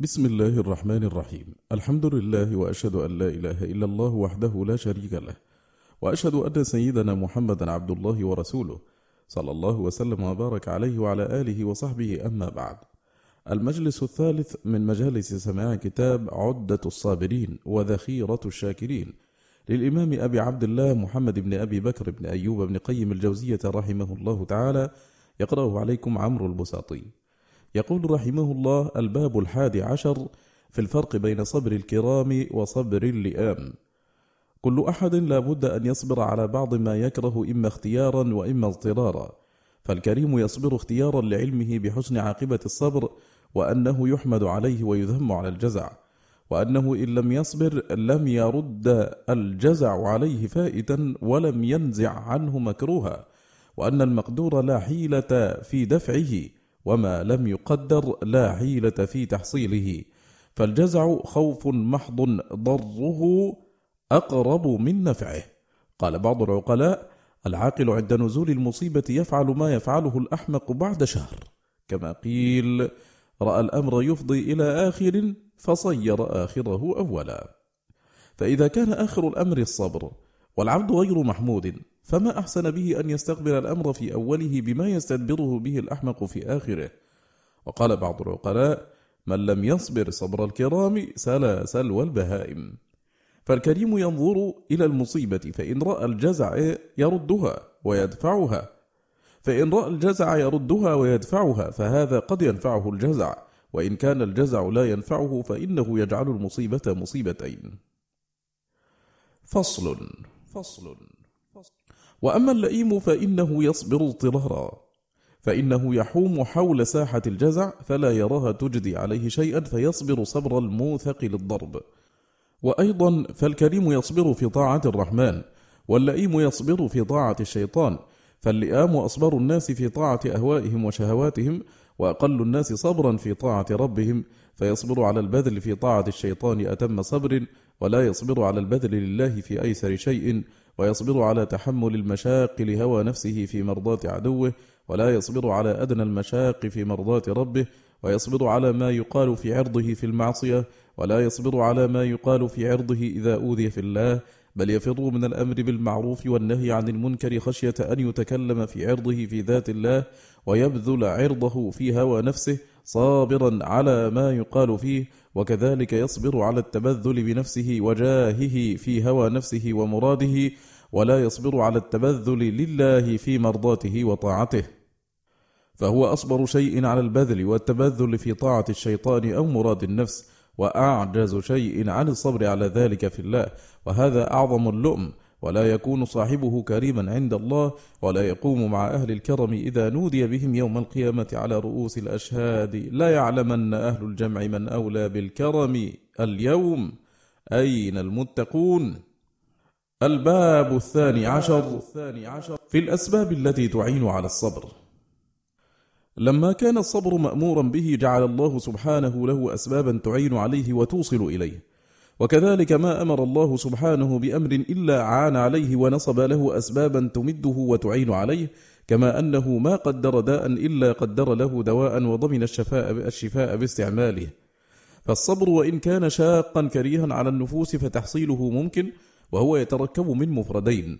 بسم الله الرحمن الرحيم. الحمد لله وأشهد أن لا إله إلا الله وحده لا شريك له وأشهد أن سيدنا محمدا عبد الله ورسوله صلى الله وسلم وبارك عليه وعلى آله وصحبه أما بعد. المجلس الثالث من مجالس سماع كتاب عدة الصابرين وذخيرة الشاكرين للإمام أبي عبد الله محمد بن أبي بكر بن أيوب بن قيم الجوزية رحمه الله تعالى يقرأه عليكم عمرو البساطي. يقول رحمه الله الباب الحادي عشر في الفرق بين صبر الكرام وصبر اللئام. كل أحد لا بد أن يصبر على بعض ما يكره إما اختيارا وإما اضطرارا. فالكريم يصبر اختيارا لعلمه بحسن عاقبة الصبر وأنه يحمد عليه ويذم على الجزع. وأنه إن لم يصبر لم يرد الجزع عليه فائتا ولم ينزع عنه مكروها. وأن المقدور لا حيلة في دفعه وما لم يقدر لا حيلة في تحصيله فالجزع خوف محض ضره أقرب من نفعه قال بعض العقلاء العاقل عند نزول المصيبة يفعل ما يفعله الأحمق بعد شهر كما قيل رأى الأمر يفضي إلى آخر فصير آخره أولا فإذا كان آخر الأمر الصبر والعبد غير محمود فما أحسن به أن يستقبل الأمر في أوله بما يستدبره به الأحمق في آخره. وقال بعض العقلاء من لم يصبر صبر الكرام سلا سلوى البهائم. فالكريم ينظر إلى المصيبة فإن رأى الجزع يردها ويدفعها. فإن رأى الجزع يردها ويدفعها فهذا قد ينفعه الجزع. وإن كان الجزع لا ينفعه فإنه يجعل المصيبة مصيبتين. فصل فصل. وأما اللئيم فإنه يصبر اضطرارا. فإنه يحوم حول ساحة الجزع فلا يراها تجدي عليه شيئا فيصبر صبر الموثق للضرب. وأيضا فالكريم يصبر في طاعة الرحمن واللئيم يصبر في طاعة الشيطان فاللئام أصبر الناس في طاعة أهوائهم وشهواتهم وأقل الناس صبرا في طاعة ربهم فيصبر على البذل في طاعة الشيطان أتم صبر ولا يصبر على البذل لله في أيسر شيء ويصبر على تحمل المشاق لهوى نفسه في مرضاة عدوه ولا يصبر على أدنى المشاق في مرضاة ربه ويصبر على ما يقال في عرضه في المعصية ولا يصبر على ما يقال في عرضه إذا أوذي في الله بل يفر من الأمر بالمعروف والنهي عن المنكر خشية أن يتكلم في عرضه في ذات الله ويبذل عرضه في هوى نفسه صابرا على ما يقال فيه وكذلك يصبر على التبذل بنفسه وجاهه في هوى نفسه ومراده ولا يصبر على التبذل لله في مرضاته وطاعته. فهو أصبر شيء على البذل والتبذل في طاعة الشيطان أو مراد النفس وأعجز شيء عن الصبر على ذلك في الله. وهذا أعظم اللؤم ولا يكون صاحبه كريما عند الله ولا يقوم مع أهل الكرم إذا نودي بهم يوم القيامة على رؤوس الأشهاد. لا يعلمن أهل الجمع من أولى بالكرم اليوم. أين المتقون؟ الباب الثاني عشر. في الأسباب التي تعين على الصبر. لما كان الصبر مأمورا به جعل الله سبحانه له أسبابا تعين عليه وتوصل إليه. وكذلك ما أمر الله سبحانه بأمر إلا عان عليه ونصب له أسبابا تمده وتعين عليه كما أنه ما قدر داء إلا قدر له دواء وضمن الشفاء الشفاء باستعماله. فالصبر وإن كان شاقا كريها على النفوس فتحصيله ممكن وهو يتركب من مفردين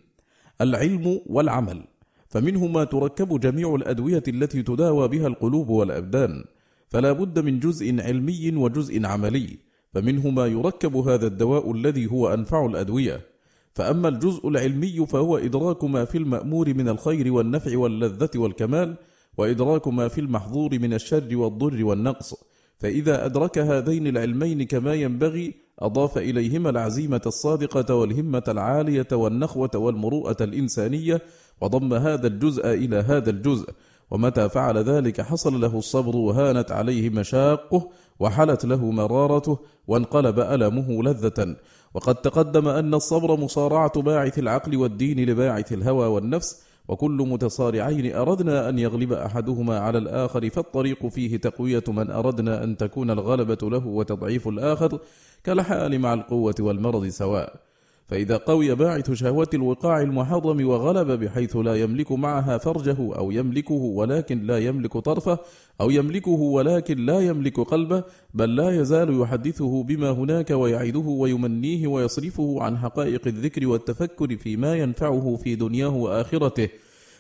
العلم والعمل. فمنه ما تركب جميع الأدوية التي تداوى بها القلوب والأبدان. فلا بد من جزء علمي وجزء عملي. فمنه ما يركب هذا الدواء الذي هو أنفع الأدوية. فأما الجزء العلمي فهو إدراك ما في المأمور من الخير والنفع واللذة والكمال وإدراك ما في المحظور من الشر والضر والنقص. فإذا أدرك هذين العلمين كما ينبغي أضاف إليهما العزيمة الصادقة والهمة العالية والنخوة والمروءة الإنسانية وضم هذا الجزء إلى هذا الجزء. ومتى فعل ذلك حصل له الصبر وهانت عليه مشاقه وحلت له مرارته وانقلب ألمه لذة. وقد تقدم أن الصبر مصارعة باعث العقل والدين لباعث الهوى والنفس وكل متصارعين أردنا أن يغلب أحدهما على الآخر فالطريق فيه تقوية من أردنا أن تكون الغلبة له وتضعيف الآخر كالحال مع القوة والمرض سواء. فإذا قوي باعث شهوة الوقاع المحرم وغلب بحيث لا يملك معها فرجه أو يملكه ولكن لا يملك طرفه أو يملكه ولكن لا يملك قلبه بل لا يزال يحدثه بما هناك ويعده ويمنيه ويصرفه عن حقائق الذكر والتفكر فيما ينفعه في دنياه وآخرته.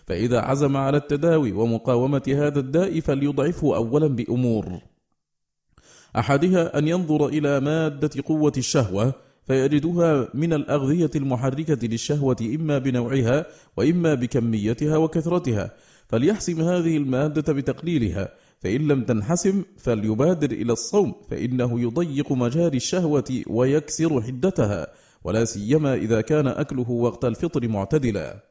فإذا عزم على التداوي ومقاومة هذا الداء فليضعفه أولا بأمور. أحدها أن ينظر إلى مادة قوة الشهوة فيجدها من الأغذية المحركة للشهوة إما بنوعها وإما بكميتها وكثرتها. فليحسم هذه المادة بتقليلها. فإن لم تنحسم فليبادر إلى الصوم فإنه يضيق مجاري الشهوة ويكسر حدتها. ولا سيما إذا كان أكله وقت الفطر معتدلا.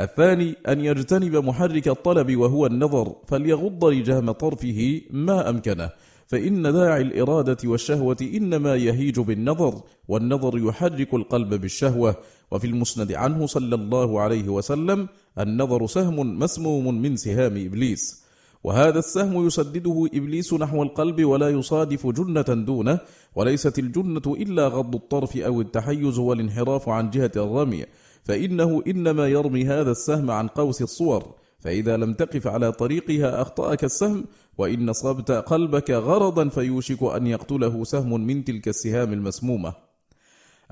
الثاني أن يجتنب محرك الطلب وهو النظر فليغض لجام طرفه ما أمكنه. فإن داعي الإرادة والشهوة إنما يهيج بالنظر والنظر يحرك القلب بالشهوة. وفي المسند عنه صلى الله عليه وسلم النظر سهم مسموم من سهام إبليس. وهذا السهم يسدده إبليس نحو القلب ولا يصادف جنة دونه. وليست الجنة إلا غض الطرف أو التحيز والانحراف عن جهة الرمي. فإنه إنما يرمي هذا السهم عن قوس الصور. فإذا لم تقف على طريقها أخطأك السهم وإن صبت قلبك غرضا فيوشك أن يقتله سهم من تلك السهام المسمومة.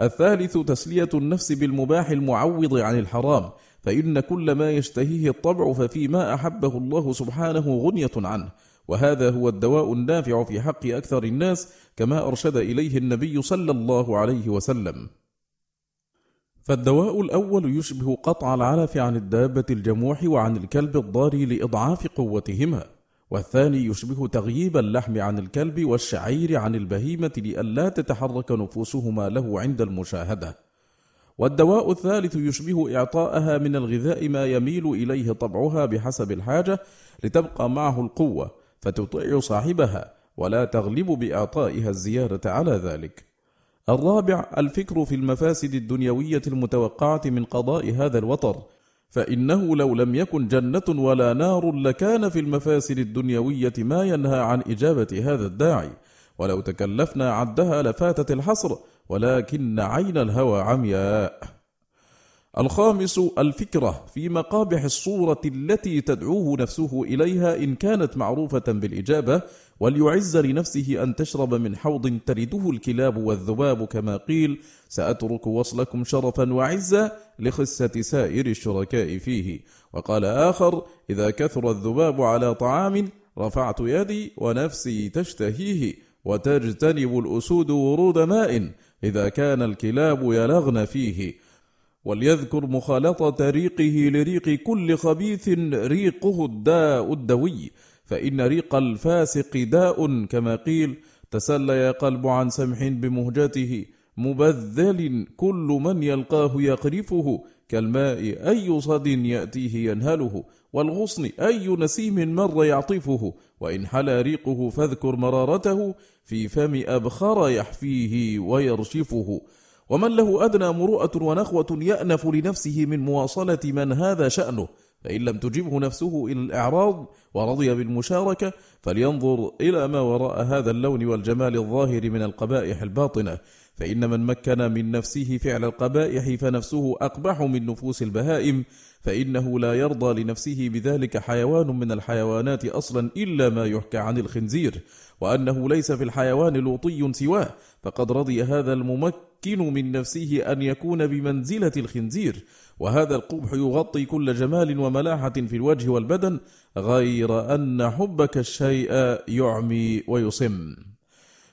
الثالث تسلية النفس بالمباح المعوض عن الحرام فإن كل ما يشتهيه الطبع ففيما أحبه الله سبحانه غنية عنه. وهذا هو الدواء النافع في حق أكثر الناس كما أرشد إليه النبي صلى الله عليه وسلم. فالدواء الأول يشبه قطع العلف عن الدابة الجموح وعن الكلب الضاري لإضعاف قوتهما. والثاني يشبه تغييب اللحم عن الكلب والشعير عن البهيمة لئلا تتحرك نفوسهما له عند المشاهدة. والدواء الثالث يشبه إعطاءها من الغذاء ما يميل إليه طبعها بحسب الحاجة لتبقى معه القوة فتطيع صاحبها ولا تغلب بإعطائها الزيادة على ذلك. الرابع الفكر في المفاسد الدنيوية المتوقعة من قضاء هذا الوطر فإنه لو لم يكن جنة ولا نار لكان في المفاسد الدنيوية ما ينهى عن إجابة هذا الداعي. ولو تكلفنا عدها لفاتت الحصر ولكن عين الهوى عمياء. الخامس الفكرة في مقابح الصورة التي تدعوه نفسه إليها إن كانت معروفة بالإجابة وليعز لنفسه أن تشرب من حوض ترده الكلاب والذباب كما قيل سأترك وصلكم شرفا وعزا لخسة سائر الشركاء فيه وقال آخر إذا كثر الذباب على طعام رفعت يدي ونفسي تشتهيه وتجتنب الأسود ورود ماء إذا كان الكلاب يلغن فيه وليذكر مخالطة ريقه لريق كل خبيث ريقه الداء الدوي فإن ريق الفاسق داء كما قيل تسلى يا قلب عن سمح بمهجته مبذل كل من يلقاه يقرفه كالماء أي صد يأتيه ينهله والغصن أي نسيم مر يعطفه وإن حلى ريقه فاذكر مرارته في فم أبخر يحفيه ويرشفه. ومن له أدنى مروءة ونخوة يأنف لنفسه من مواصلة من هذا شأنه فإن لم تجبه نفسه إلى الإعراض ورضي بالمشاركة فلينظر إلى ما وراء هذا اللون والجمال الظاهر من القبائح الباطنة. فإن من مكن من نفسه فعل القبائح فنفسه أقبح من نفوس البهائم فإنه لا يرضى لنفسه بذلك حيوان من الحيوانات أصلا إلا ما يحكى عن الخنزير. وأنه ليس في الحيوان لوطي سواه فقد رضي هذا الممكن من نفسه أن يكون بمنزلة الخنزير وهذا القبح يغطي كل جمال وملاحة في الوجه والبدن غير أن حبك الشيء يعمي ويصم.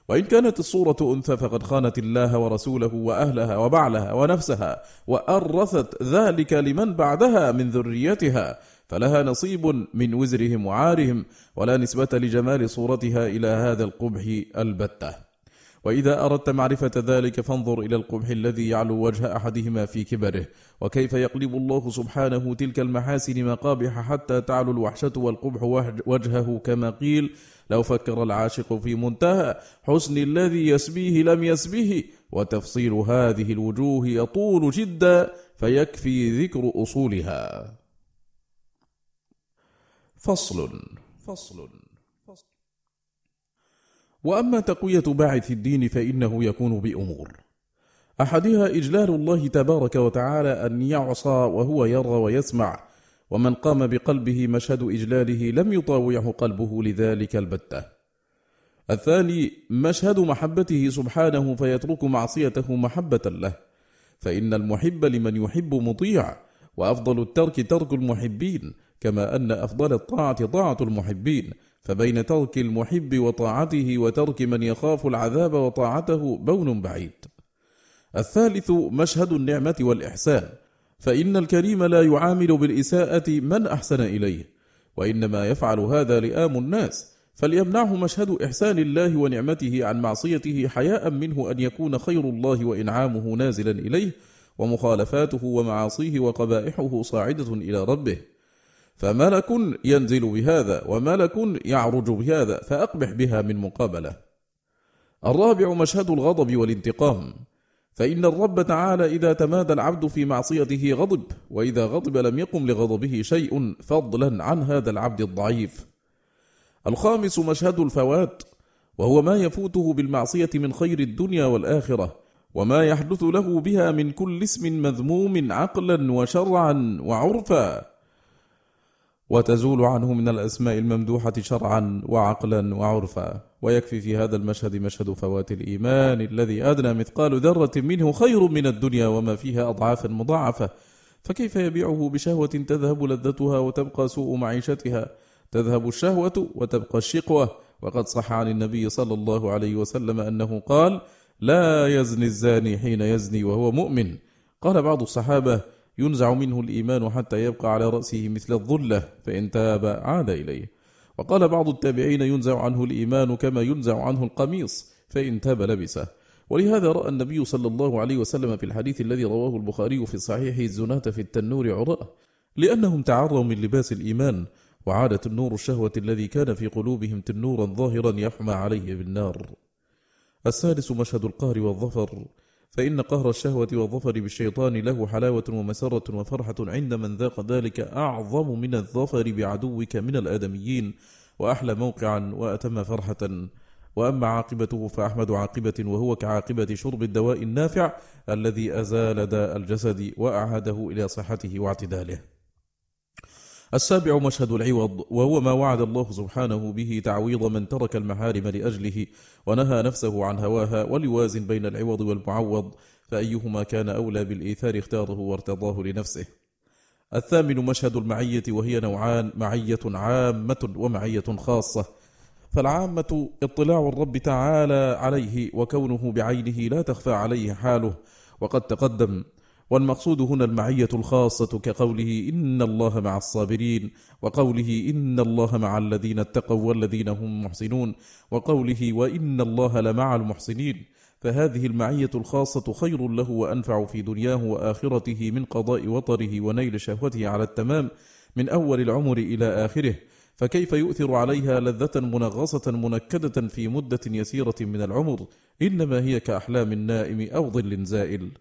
وإن كانت الصورة أنثى فقد خانت الله ورسوله وأهلها وبعلها ونفسها وأرثت ذلك لمن بعدها من ذريتها فلها نصيب من وزرهم وعارهم ولا نسبة لجمال صورتها إلى هذا القبح البتة. وإذا أردت معرفة ذلك فانظر إلى القبح الذي يعلو وجه أحدهما في كبره وكيف يقلب الله سبحانه تلك المحاسن مقابح حتى تعلو الوحشة والقبح وجهه كما قيل لو فكر العاشق في منتهى حسن الذي يسبيه لم يسبه وتفصيل هذه الوجوه يطول جدا فيكفي ذكر أصولها. فصل فصل. وأما تقوية باعث الدين فإنه يكون بأمور. أحدها إجلال الله تبارك وتعالى أن يعصى وهو يرى ويسمع ومن قام بقلبه مشهد إجلاله لم يطاوعه قلبه لذلك البتة. الثاني مشهد محبته سبحانه فيترك معصيته محبة له. فإن المحب لمن يحب مطيع وأفضل الترك ترك المحبين كما أن أفضل الطاعة طاعة المحبين فبين ترك المحب وطاعته وترك من يخاف العذاب وطاعته بون بعيد. الثالث مشهد النعمة والإحسان. فإن الكريم لا يعامل بالإساءة من أحسن إليه وإنما يفعل هذا لئام الناس. فليمنعه مشهد إحسان الله ونعمته عن معصيته حياء منه أن يكون خير الله وإنعامه نازلا إليه ومخالفاته ومعاصيه وقبائحه صاعدة إلى ربه. فملك ينزل بهذا وملك يعرج بهذا فأقبح بها من مقابلة. الرابع مشهد الغضب والانتقام. فإن الرب تعالى إذا تمادى العبد في معصيته غضب وإذا غضب لم يقم لغضبه شيء فضلا عن هذا العبد الضعيف. الخامس مشهد الفوات وهو ما يفوته بالمعصية من خير الدنيا والآخرة وما يحدث له بها من كل اسم مذموم عقلا وشرعا وعرفا. وتزول عنه من الأسماء الممدوحة شرعا وعقلا وعرفا. ويكفي في هذا المشهد مشهد فوات الإيمان الذي أدنى مثقال ذرة منه خير من الدنيا وما فيها أضعافا مضاعفة. فكيف يبيعه بشهوة تذهب لذتها وتبقى سوء معيشتها؟ تذهب الشهوة وتبقى الشقوة. وقد صح عن النبي صلى الله عليه وسلم أنه قال لا يزني الزاني حين يزني وهو مؤمن. قال بعض الصحابة ينزع منه الإيمان حتى يبقى على رأسه مثل الظلة فإن تاب عاد إليه. وقال بعض التابعين ينزع عنه الإيمان كما ينزع عنه القميص فإن تاب لبسه. ولهذا رأى النبي صلى الله عليه وسلم في الحديث الذي رواه البخاري في صحيحه الزناة في التنور عراء لأنهم تعروا من لباس الإيمان وعادت النور الشهوة الذي كان في قلوبهم تنورا ظاهرا يحمى عليه بالنار. السادس مشهد القهر والظفر. فإن قهر الشهوة والظفر بالشيطان له حلاوة ومسرة وفرحة عند من ذاق ذلك أعظم من الظفر بعدوك من الآدميين وأحلى موقعا وأتم فرحة. وأما عاقبته فأحمد عاقبة وهو كعاقبة شرب الدواء النافع الذي أزال داء الجسد وأعاده إلى صحته واعتداله. السابع مشهد العوض وهو ما وعد الله سبحانه به تعويض من ترك المحارم لأجله ونهى نفسه عن هواها ولوازن بين العوض والمعوض فأيهما كان أولى بالإيثار اختاره وارتضاه لنفسه. الثامن مشهد المعية وهي نوعان معية عامة ومعية خاصة. فالعامة اطلاع الرب تعالى عليه وكونه بعينه لا تخفى عليه حاله وقد تقدم والمقصود هنا المعية الخاصة كقوله إن الله مع الصابرين وقوله إن الله مع الذين اتقوا والذين هم محسنون وقوله وإن الله لمع المحسنين. فهذه المعية الخاصة خير له وأنفع في دنياه وآخرته من قضاء وطره ونيل شهوته على التمام من أول العمر إلى آخره. فكيف يؤثر عليها لذة منغصة منكدة في مدة يسيرة من العمر؟ إنما هي كأحلام النائم أو ظل زائل.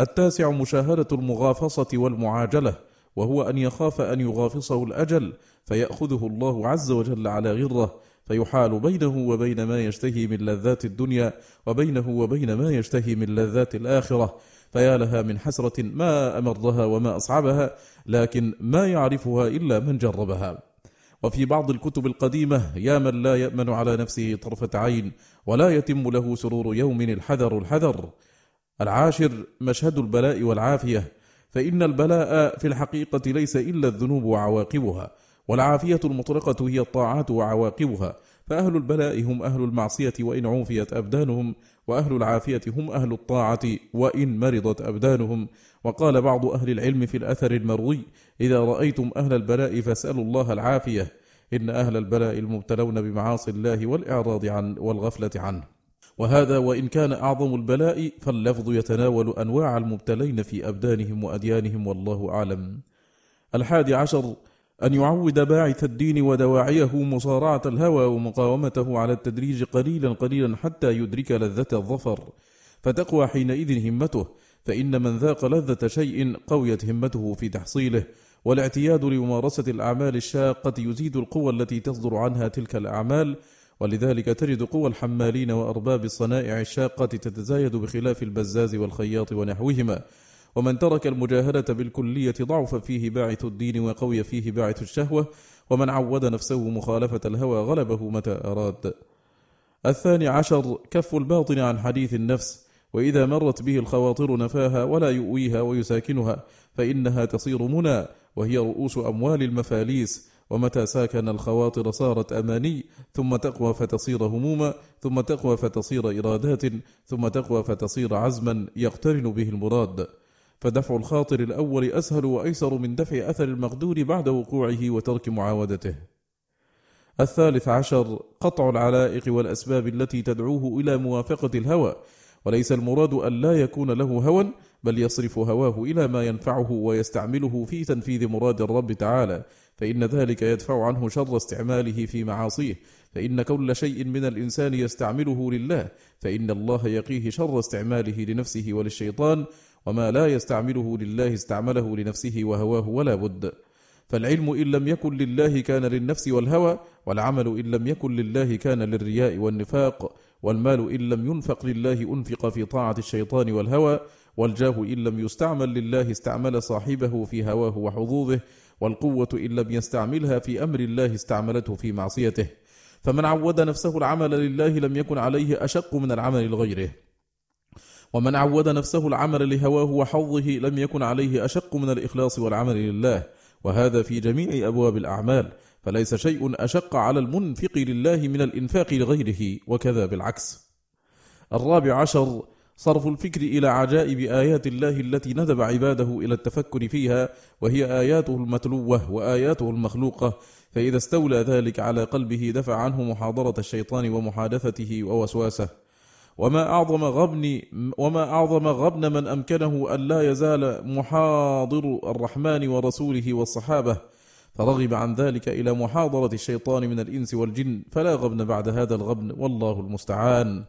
التاسع مشاهدة المغافصة والمعاجلة وهو أن يخاف أن يغافصه الأجل فيأخذه الله عز وجل على غرة فيحال بينه وبين ما يشتهي من لذات الدنيا وبينه وبين ما يشتهي من لذات الآخرة. فيا لها من حسرة ما أمرها وما أصعبها لكن ما يعرفها إلا من جربها. وفي بعض الكتب القديمة يا من لا يأمن على نفسه طرفة عين ولا يتم له سرور يوم الحذر الحذر. العاشر مشهد البلاء والعافية فإن البلاء في الحقيقة ليس إلا الذنوب وعواقبها والعافية المطلقة هي الطاعات وعواقبها فأهل البلاء هم أهل المعصية وإن عوفيت أبدانهم وأهل العافية هم أهل الطاعة وإن مرضت أبدانهم. وقال بعض أهل العلم في الأثر المروي إذا رأيتم أهل البلاء فاسألوا الله العافية إن أهل البلاء المبتلون بمعاصي الله والإعراض عن والغفلة عنه. وهذا وإن كان أعظم البلاء فاللفظ يتناول أنواع المبتلين في أبدانهم وأديانهم والله أعلم. الحادي عشر أن يعود باعث الدين ودواعيه مصارعة الهوى ومقاومته على التدريج قليلا قليلا حتى يدرك لذة الظفر. فتقوى حينئذ همته فإن من ذاق لذة شيء قويت همته في تحصيله. والاعتياد لممارسة الأعمال الشاقة يزيد القوى التي تصدر عنها تلك الأعمال ولذلك تجد قوى الحمالين وأرباب الصنائع الشاقة تتزايد بخلاف البزاز والخياط ونحوهما. ومن ترك المجاهدة بالكلية ضعف فيه باعث الدين وقوي فيه باعث الشهوة ومن عود نفسه مخالفة الهوى غلبه متى أراد. الثاني عشر كف الباطن عن حديث النفس وإذا مرت به الخواطر نفاها ولا يؤويها ويساكنها فإنها تصير منى وهي رؤوس أموال المفاليس. ومتى ساكن الخواطر صارت أماني ثم تقوى فتصير هموما ثم تقوى فتصير إرادات ثم تقوى فتصير عزما يقترن به المراد. فدفع الخاطر الأول أسهل وأيسر من دفع أثر المقدور بعد وقوعه وترك معاودته. الثالث عشر قطع العلائق والأسباب التي تدعوه إلى موافقة الهوى. وليس المراد أن لا يكون له هوى بل يصرف هواه إلى ما ينفعه ويستعمله في تنفيذ مراد الرب تعالى. فإن ذلك يدفع عنه شر استعماله في معاصيه فإن كل شيء من الإنسان يستعمله لله فإن الله يقيه شر استعماله لنفسه وللشيطان وما لا يستعمله لله استعمله لنفسه وهواه ولا بد. فالعلم إن لم يكن لله كان للنفس والهوى والعمل إن لم يكن لله كان للرياء والنفاق والمال إن لم ينفق لله أنفق في طاعة الشيطان والهوى والجاه إن لم يستعمل لله استعمل صاحبه في هواه وحظوظه والقوة إن لم يستعملها في أمر الله استعملته في معصيته. فمن عود نفسه العمل لله لم يكن عليه أشق من العمل لغيره. ومن عود نفسه العمل لهواه وحظه لم يكن عليه أشق من الإخلاص والعمل لله. وهذا في جميع أبواب الأعمال. فليس شيء أشق على المنفق لله من الإنفاق لغيره. وكذا بالعكس. الرابع عشر صرف الفكر إلى عجائب آيات الله التي ندب عباده إلى التفكر فيها وهي آياته المتلوة وآياته المخلوقة. فإذا استولى ذلك على قلبه دفع عنه محاضرة الشيطان ومحادثته ووسواسه. وما أعظم غبن وما أعظم غبن من أمكنه أن لا يزال محاضر الرحمن ورسوله والصحابة. فرغب عن ذلك إلى محاضرة الشيطان من الإنس والجن فلا غبن بعد هذا الغبن والله المستعان.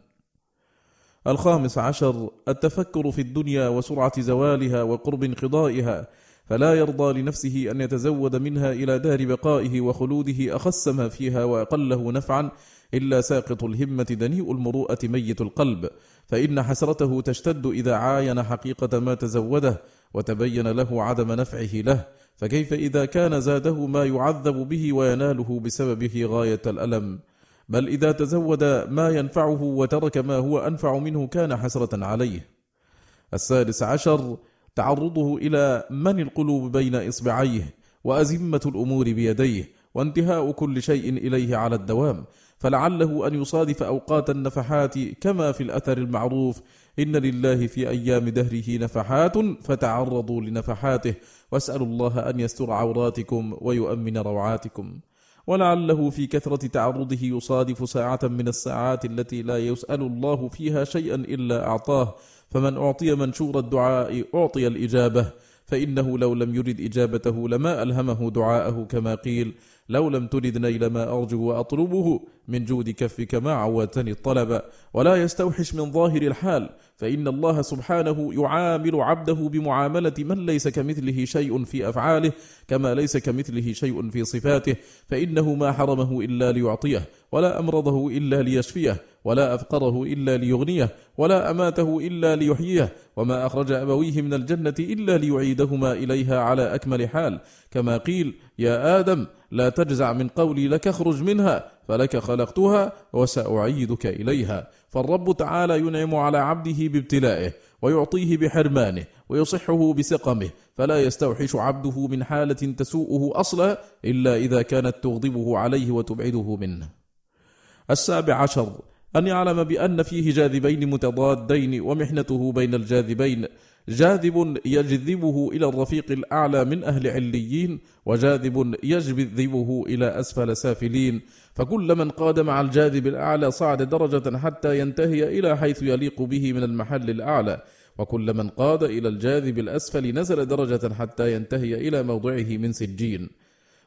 الخامس عشر التفكر في الدنيا وسرعة زوالها وقرب انقضائها فلا يرضى لنفسه أن يتزود منها إلى دار بقائه وخلوده أخس ما فيها وأقله نفعا إلا ساقط الهمة دنيء المروءة ميت القلب. فإن حسرته تشتد إذا عاين حقيقة ما تزوده وتبين له عدم نفعه له. فكيف إذا كان زاده ما يعذب به ويناله بسببه غاية الألم؟ بل إذا تزود ما ينفعه وترك ما هو أنفع منه كان حسرة عليه. السادس عشر تعرضه إلى من القلوب بين إصبعيه وأزمة الأمور بيديه وانتهاء كل شيء إليه على الدوام. فلعله أن يصادف أوقات النفحات كما في الأثر المعروف إن لله في أيام دهره نفحات فتعرضوا لنفحاته. واسألوا الله أن يستر عوراتكم ويؤمن روعاتكم. ولعله في كثرة تعرضه يصادف ساعة من الساعات التي لا يسأل الله فيها شيئا إلا أعطاه. فمن أعطي منشور الدعاء أعطي الإجابة فإنه لو لم يرد إجابته لما ألهمه دعاءه كما قيل. لو لم ترد نيل ما أرجو وأطلبه من جود كفك ما عودتني الطلب. ولا يستوحش من ظاهر الحال فإن الله سبحانه يعامل عبده بمعاملة من ليس كمثله شيء في أفعاله كما ليس كمثله شيء في صفاته. فإنه ما حرمه إلا ليعطيه ولا أمرضه إلا ليشفيه ولا أفقره إلا ليغنيه ولا أماته إلا ليحييه وما أخرج أبويه من الجنة إلا ليعيدهما إليها على أكمل حال. كما قيل يا آدم لا تجزع من قولي لك اخرج منها فلك خلقتها وسأعيدك إليها. فالرب تعالى ينعم على عبده بابتلائه ويعطيه بحرمانه ويصحه بسقمه. فلا يستوحش عبده من حالة تسوءه أصلا إلا إذا كانت تغضبه عليه وتبعده منه. السابع عشر أن يعلم بأن فيه جاذبين متضادين ومحنته بين الجاذبين. جاذب يجذبه إلى الرفيق الأعلى من أهل عليين وجاذب يجذبه إلى أسفل سافلين. فكل من قاد مع الجاذب الأعلى صعد درجة حتى ينتهي إلى حيث يليق به من المحل الأعلى. وكل من قاد إلى الجاذب الأسفل نزل درجة حتى ينتهي إلى موضعه من سجين.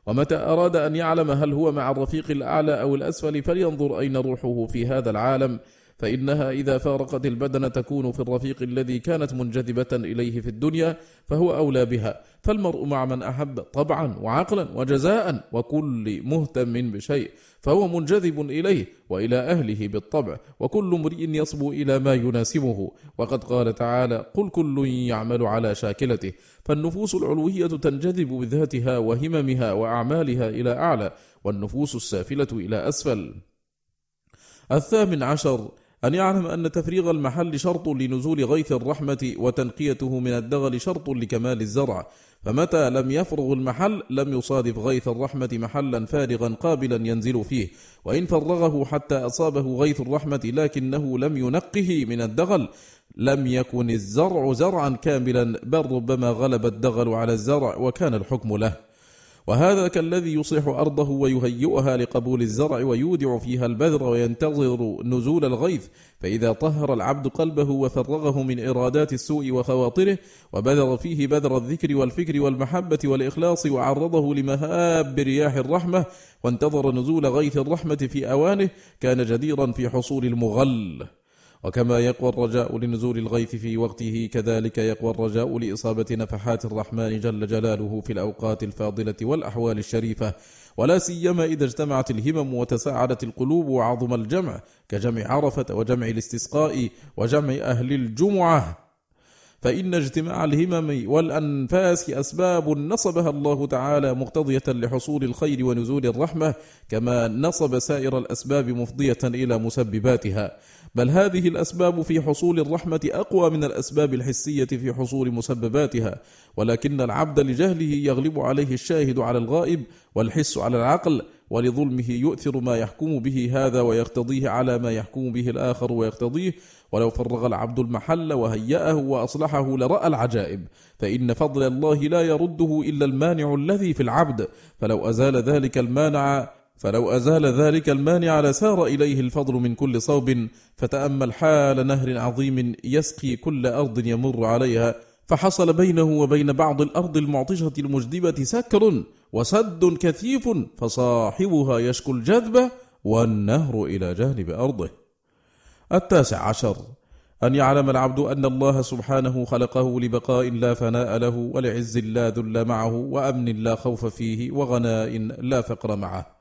ومتى أراد أن يعلم هل هو مع الرفيق الأعلى أو الأسفل فلينظر أين روحه في هذا العالم. فإنها إذا فارقت البدن تكون في الرفيق الذي كانت منجذبة إليه في الدنيا فهو أولى بها. فالمرء مع من أحب طبعا وعقلا وجزاء وكل مهتم بشيء فهو منجذب إليه وإلى أهله بالطبع وكل امرئ يصبو إلى ما يناسبه. وقد قال تعالى قل كل يعمل على شاكلته فالنفوس العلوية تنجذب بذاتها وهممها وأعمالها إلى أعلى والنفوس السافلة إلى أسفل. الثامن عشر أن يعلم أن تفريغ المحل شرط لنزول غيث الرحمة وتنقيته من الدغل شرط لكمال الزرع. فمتى لم يفرغ المحل لم يصادف غيث الرحمة محلا فارغا قابلا ينزل فيه. وإن فرغه حتى أصابه غيث الرحمة لكنه لم ينقه من الدغل لم يكن الزرع زرعا كاملا بل ربما غلب الدغل على الزرع وكان الحكم له. وهذا كالذي يصلح أرضه ويهيئها لقبول الزرع ويودع فيها البذر وينتظر نزول الغيث فإذا طهر العبد قلبه وفرغه من إرادات السوء وخواطره وبذر فيه بذر الذكر والفكر والمحبة والإخلاص وعرضه لمهاب رياح الرحمة وانتظر نزول غيث الرحمة في أوانه كان جديرا في حصول المغل. وكما يقوى الرجاء لنزول الغيث في وقته كذلك يقوى الرجاء لإصابة نفحات الرحمن جل جلاله في الأوقات الفاضلة والأحوال الشريفة. ولا سيما إذا اجتمعت الهمم وتساعدت القلوب وعظم الجمع كجمع عرفة وجمع الاستسقاء وجمع أهل الجمعة. فإن اجتماع الهمم والأنفاس أسباب نصبها الله تعالى مقتضية لحصول الخير ونزول الرحمة كما نصب سائر الأسباب مفضية إلى مسبباتها. بل هذه الأسباب في حصول الرحمة أقوى من الأسباب الحسية في حصول مسبباتها. ولكن العبد لجهله يغلب عليه الشاهد على الغائب والحس على العقل ولظلمه يؤثر ما يحكم به هذا ويقتضيه على ما يحكم به الآخر ويقتضيه. ولو فرغ العبد المحل وهيأه وأصلحه لرأى العجائب. فإن فضل الله لا يرده إلا المانع الذي في العبد. فلو أزال ذلك المانع فلو أزال ذلك المانع لسار إليه الفضل من كل صوب. فتأمل حال نهر عظيم يسقي كل أرض يمر عليها. فحصل بينه وبين بعض الأرض المعطشة المجدبة سكر وسد كثيف فصاحبها يشكو الجذب والنهر إلى جانب أرضه. التاسع عشر. أن يعلم العبد أن الله سبحانه خلقه لبقاء لا فناء له ولعز لا ذل معه وأمن لا خوف فيه وغناء لا فقر معه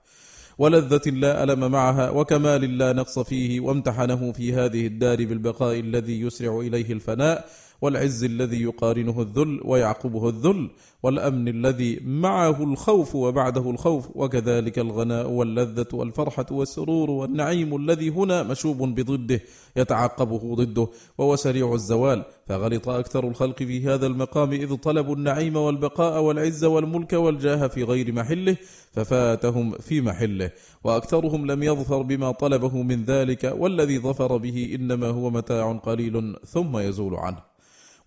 ولذة لا ألم معها وكمال لا نقص فيه وامتحنه في هذه الدار بالبقاء الذي يسرع إليه الفناء والعز الذي يقارنه الذل ويعقبه الذل والأمن الذي معه الخوف وبعده الخوف وكذلك الغناء واللذة والفرحة والسرور والنعيم الذي هنا مشوب بضده يتعقبه ضده وهو سريع الزوال فغلط أكثر الخلق في هذا المقام إذ طلبوا النعيم والبقاء والعز والملك والجاه في غير محله ففاتهم في محله وأكثرهم لم يظفر بما طلبه من ذلك والذي ظفر به إنما هو متاع قليل ثم يزول عنه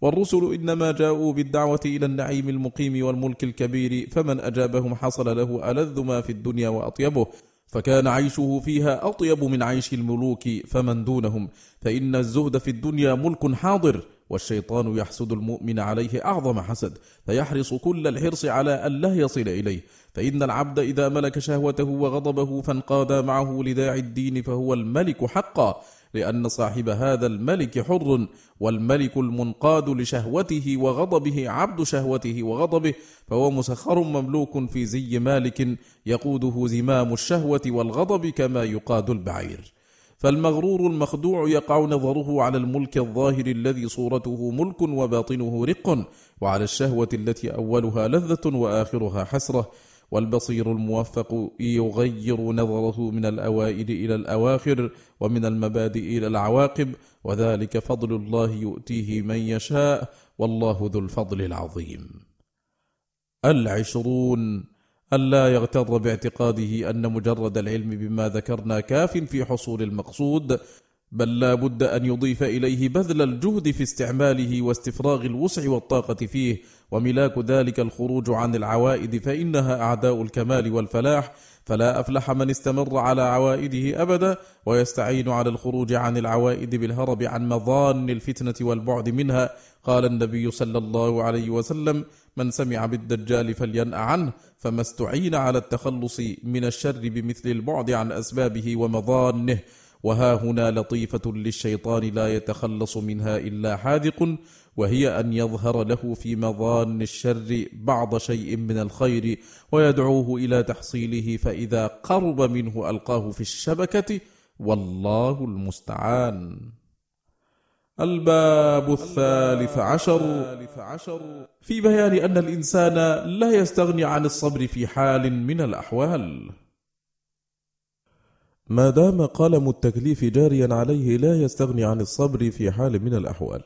والرسل إنما جاءوا بالدعوة إلى النعيم المقيم والملك الكبير فمن أجابهم حصل له ألذ ما في الدنيا وأطيبه فكان عيشه فيها أطيب من عيش الملوك فمن دونهم. فإن الزهد في الدنيا ملك حاضر والشيطان يحسد المؤمن عليه أعظم حسد فيحرص كل الحرص على أن لا يصل إليه. فإن العبد إذا ملك شهوته وغضبه فانقاد معه لداعي الدين فهو الملك حقا. لأن صاحب هذا الملك حر والملك المنقاد لشهوته وغضبه عبد شهوته وغضبه فهو مسخر مملوك في زي مالك يقوده زمام الشهوة والغضب كما يقاد البعير. فالمغرور المخدوع يقع نظره على الملك الظاهر الذي صورته ملك وباطنه رق وعلى الشهوة التي أولها لذة وآخرها حسرة. والبصير الموفق يغير نظرة من الأوائل إلى الأواخر ومن المبادئ إلى العواقب وذلك فضل الله يؤتيه من يشاء والله ذو الفضل العظيم. العشرون ألا يغتر باعتقاده أن مجرد العلم بما ذكرنا كاف في حصول المقصود بل لا بد أن يضيف إليه بذل الجهد في استعماله واستفراغ الوسع والطاقة فيه وملاك ذلك الخروج عن العوائد فإنها أعداء الكمال والفلاح. فلا أفلح من استمر على عوائده أبدا ويستعين على الخروج عن العوائد بالهرب عن مظان الفتنة والبعد منها. قال النبي صلى الله عليه وسلم من سمع بالدجال فلينأ عنه فما استعين على التخلص من الشر بمثل البعد عن أسبابه ومظانه. وها هنا لطيفة للشيطان لا يتخلص منها إلا حاذق وهي أن يظهر له في مظان الشر بعض شيء من الخير ويدعوه إلى تحصيله فإذا قرب منه ألقاه في الشبكة والله المستعان. الباب الثالث عشر. في بيان أن الإنسان لا يستغني عن الصبر في حال من الأحوال. ما دام قلم التكليف جاريا عليه لا يستغني عن الصبر في حال من الأحوال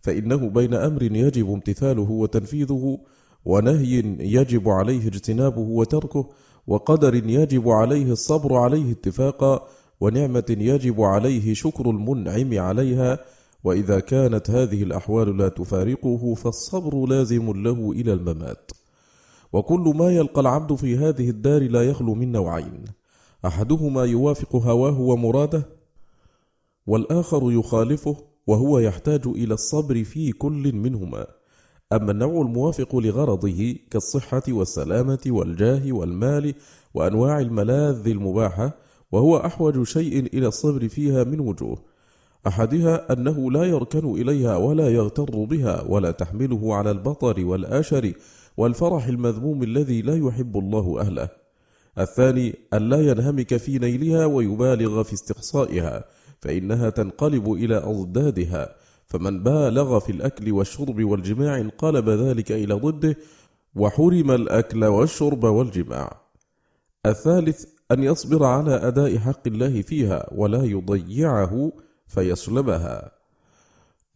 فإنه بين أمر يجب امتثاله وتنفيذه ونهي يجب عليه اجتنابه وتركه وقدر يجب عليه الصبر عليه اتفاقا ونعمة يجب عليه شكر المنعم عليها وإذا كانت هذه الأحوال لا تفارقه فالصبر لازم له إلى الممات. وكل ما يلقى العبد في هذه الدار لا يخلو من نوعين. أحدهما يوافق هواه ومراده والآخر يخالفه وهو يحتاج إلى الصبر في كل منهما. أما النوع الموافق لغرضه كالصحة والسلامة والجاه والمال وأنواع الملاذ المباحة وهو أحوج شيء إلى الصبر فيها من وجوه. أحدها أنه لا يركن إليها ولا يغتر بها ولا تحمله على البطر والآشر والفرح المذموم الذي لا يحب الله أهله. الثاني أن لا ينهمك في نيلها ويبالغ في استقصائها فإنها تنقلب إلى أضدادها. فمن بالغ في الأكل والشرب والجماع انقلب ذلك إلى ضده وحرم الأكل والشرب والجماع. الثالث أن يصبر على أداء حق الله فيها ولا يضيعه فيسلبها.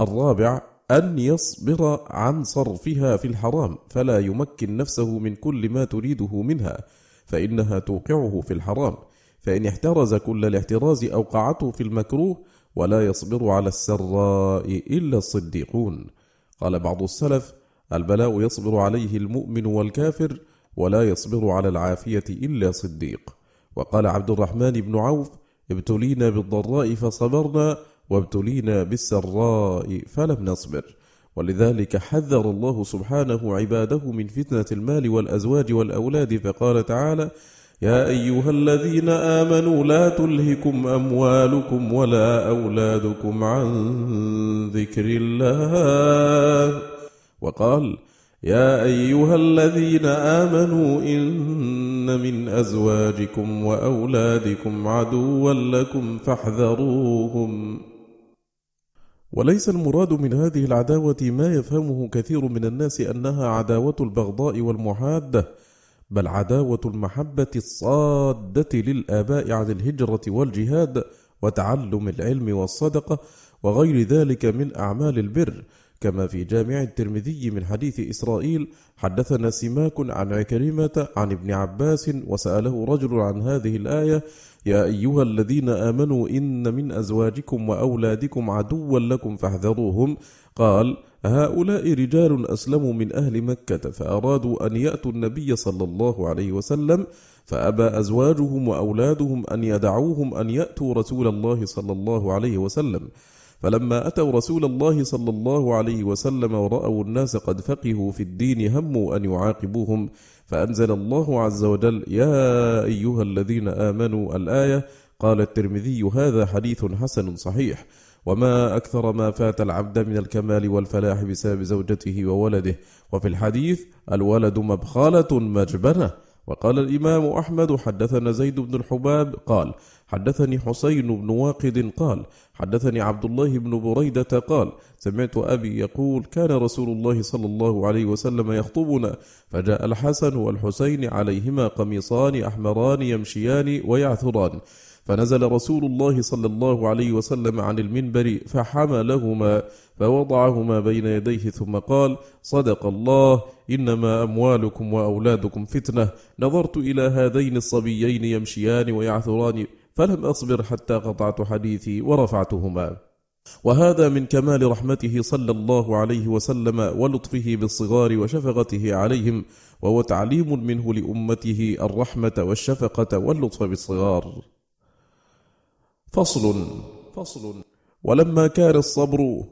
الرابع أن يصبر عن صرفها في الحرام فلا يمكن نفسه من كل ما تريده منها فإنها توقعه في الحرام فإن احترز كل الاحتراز أوقعته في المكروه ولا يصبر على السراء إلا الصديقون. قال بعض السلف البلاء يصبر عليه المؤمن والكافر ولا يصبر على العافية إلا صديق. وقال عبد الرحمن بن عوف ابتلينا بالضراء فصبرنا وابتلينا بالسراء فلم نصبر. ولذلك حذر الله سبحانه عباده من فتنة المال والأزواج والأولاد فقال تعالى يا أيها الذين آمنوا لا تلهكم أموالكم ولا أولادكم عن ذكر الله. وقال يا أيها الذين آمنوا إن من أزواجكم وأولادكم عدوا لكم فاحذروهم. وليس المراد من هذه العداوة ما يفهمه كثير من الناس أنها عداوة البغضاء والمحادة بل عداوة المحبة الصادة للآباء عن الهجرة والجهاد وتعلم العلم والصدقة وغير ذلك من أعمال البر. كما في جامع الترمذي من حديث إسرائيل حدثنا سماك عن عكرمة عن ابن عباس وسأله رجل عن هذه الآية يا أيها الذين آمنوا إن من أزواجكم وأولادكم عدوا لكم فاحذروهم. قال هؤلاء رجال أسلموا من أهل مكة فأرادوا أن يأتوا النبي صلى الله عليه وسلم فأبى أزواجهم وأولادهم أن يدعوهم أن يأتوا رسول الله صلى الله عليه وسلم. فلما أتوا رسول الله صلى الله عليه وسلم ورأوا الناس قد فقهوا في الدين هموا أن يعاقبوهم. فأنزل الله عز وجل يا أيها الذين آمنوا الآية قال الترمذي هذا حديث حسن صحيح وما أكثر ما فات العبد من الكمال والفلاح بسبب زوجته وولده. وفي الحديث الولد مبخالة مجبنة وقال الإمام أحمد حدثنا زيد بن الحباب قال حدثني حسين بن واقد قال حدثني عبد الله بن بريدة قال سمعت أبي يقول كان رسول الله صلى الله عليه وسلم يخطبنا فجاء الحسن والحسين عليهما قميصان أحمران يمشيان ويعثران فنزل رسول الله صلى الله عليه وسلم عن المنبر فحملهما فوضعهما بين يديه ثم قال صدق الله إنما أموالكم وأولادكم فتنة نظرت إلى هذين الصبيين يمشيان ويعثران فلم أصبر حتى قطعت حديثي ورفعتهما. وهذا من كمال رحمته صلى الله عليه وسلم ولطفه بالصغار وشفقته عليهم وهو تعليم منه لأمته الرحمة والشفقة واللطف بالصغار. فصل فصل. ولما كان الصبر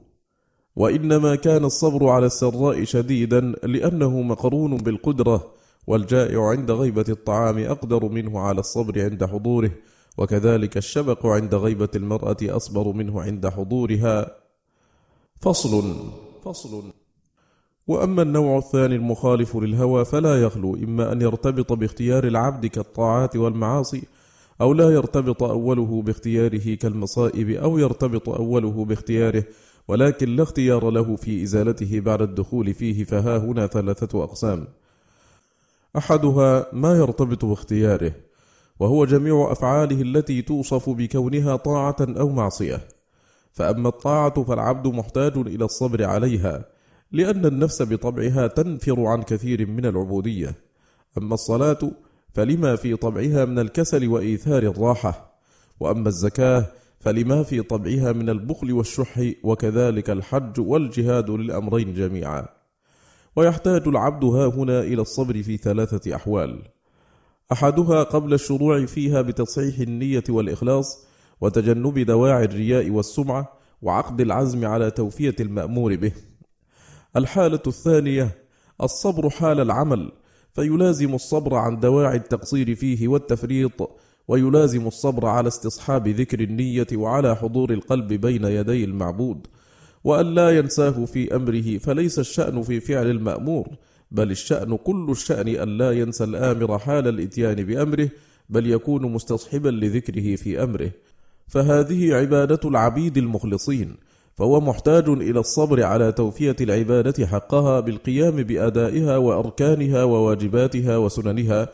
وإنما كان الصبر على السراء شديدا لأنه مقرون بالقدرة والجائع عند غيبة الطعام أقدر منه على الصبر عند حضوره وكذلك الشبق عند غيبة المرأة أصبر منه عند حضورها. فصل فصل. وأما النوع الثاني المخالف للهوى فلا يخلو إما أن يرتبط باختيار العبد كالطاعات والمعاصي أو لا يرتبط أوله باختياره كالمصائب أو يرتبط أوله باختياره ولكن لا اختيار له في إزالته بعد الدخول فيه فها هنا ثلاثة أقسام. أحدها ما يرتبط باختياره. وهو جميع أفعاله التي توصف بكونها طاعة أو معصية. فأما الطاعة فالعبد محتاج إلى الصبر عليها لأن النفس بطبعها تنفر عن كثير من العبودية. أما الصلاة فلما في طبعها من الكسل وإيثار الراحة. وأما الزكاة فلما في طبعها من البخل والشح وكذلك الحج والجهاد للأمرين جميعا. ويحتاج العبد ها هنا إلى الصبر في ثلاثة أحوال. أحدها قبل الشروع فيها بتصحيح النية والإخلاص وتجنب دواعي الرياء والسمعة وعقد العزم على توفية المأمور به. الحالة الثانية الصبر حال العمل فيلازم الصبر عن دواعي التقصير فيه والتفريط ويلازم الصبر على استصحاب ذكر النية وعلى حضور القلب بين يدي المعبود. وأن لا ينساه في أمره فليس الشأن في فعل المأمور. بل الشأن كل الشأن أن لا ينسى الآمر حال الإتيان بأمره بل يكون مستصحبا لذكره في أمره. فهذه عبادة العبيد المخلصين فهو محتاج إلى الصبر على توفية العبادة حقها بالقيام بأدائها وأركانها وواجباتها وسننها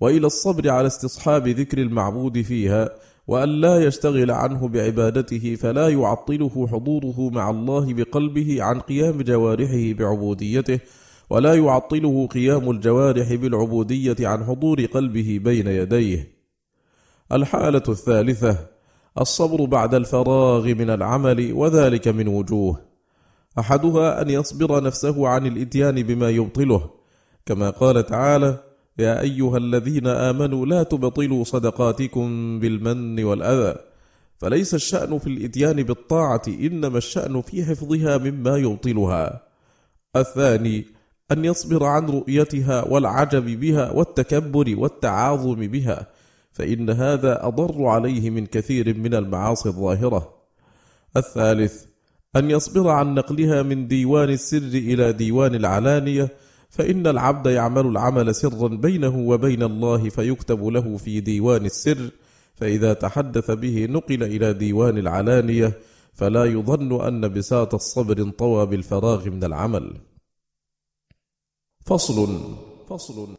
وإلى الصبر على استصحاب ذكر المعبود فيها وأن لا يشتغل عنه بعبادته فلا يعطله حضوره مع الله بقلبه عن قيام جوارحه بعبوديته ولا يعطله قيام الجوارح بالعبودية عن حضور قلبه بين يديه. الحالة الثالثة الصبر بعد الفراغ من العمل وذلك من وجوه. أحدها أن يصبر نفسه عن الإتيان بما يبطله، كما قال تعالى: يا أيها الذين آمنوا لا تبطلوا صدقاتكم بالمن والأذى فليس الشأن في الإتيان بالطاعة إنما الشأن في حفظها مما يبطلها الثاني أن يصبر عن رؤيتها والعجب بها والتكبر والتعاظم بها فإن هذا أضر عليه من كثير من المعاصي الظاهرة. الثالث أن يصبر عن نقلها من ديوان السر إلى ديوان العلانية فإن العبد يعمل العمل سرا بينه وبين الله فيكتب له في ديوان السر فإذا تحدث به نقل إلى ديوان العلانية فلا يظن أن بساط الصبر انطوى بالفراغ من العمل. فصل فصل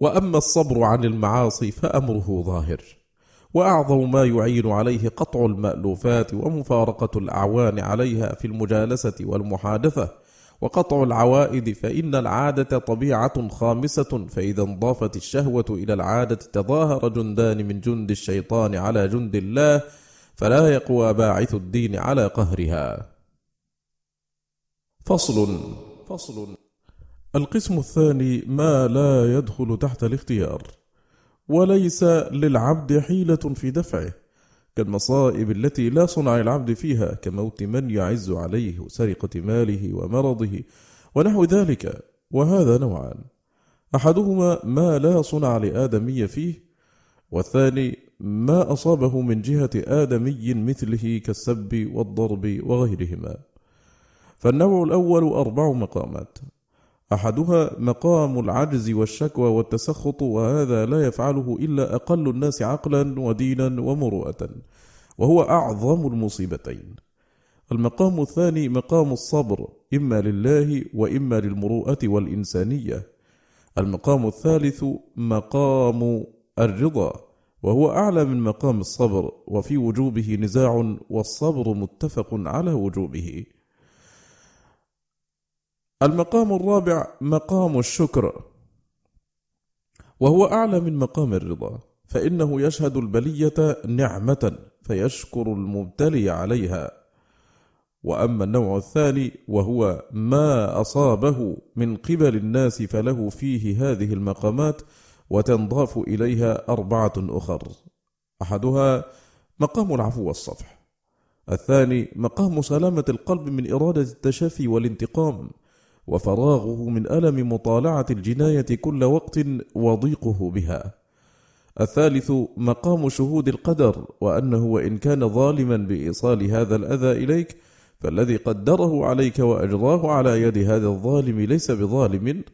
وأما الصبر عن المعاصي فأمره ظاهر وأعظم ما يعين عليه قطع المألوفات ومفارقة الأعوان عليها في المجالسة والمحادثة وقطع العوائد فإن العادة طبيعة خامسة فإذا انضافت الشهوة إلى العادة تظاهر جندان من جند الشيطان على جند الله فلا يقوى باعث الدين على قهرها. فصل فصل القسم الثاني ما لا يدخل تحت الاختيار وليس للعبد حيلة في دفعه كالمصائب التي لا صنع العبد فيها كموت من يعز عليه وسرقة ماله ومرضه ونحو ذلك وهذا نوعان. أحدهما ما لا صنع لآدمي فيه والثاني ما أصابه من جهة آدمي مثله كالسب والضرب وغيرهما. فالنوع الأول أربع مقامات. أحدها مقام العجز والشكوى والتسخط وهذا لا يفعله إلا أقل الناس عقلا ودينا ومروءة وهو أعظم المصيبتين. المقام الثاني مقام الصبر إما لله وإما للمروءة والإنسانية. المقام الثالث مقام الرضا وهو أعلى من مقام الصبر وفي وجوبه نزاع والصبر متفق على وجوبه. المقام الرابع مقام الشكر وهو أعلى من مقام الرضا فإنه يشهد البلية نعمة فيشكر المبتلي عليها. وأما النوع الثاني وهو ما أصابه من قبل الناس فله فيه هذه المقامات وتنضاف إليها أربعة أخر. أحدها مقام العفو والصفح الثاني مقام سلامة القلب من إرادة التشافي والانتقام وفراغه من ألم مطالعة الجناية كل وقت وضيقه بها. الثالث مقام شهود القدر وأنه وإن كان ظالما بإيصال هذا الأذى إليك فالذي قدره عليك وأجراه على يد هذا الظالم ليس بظالم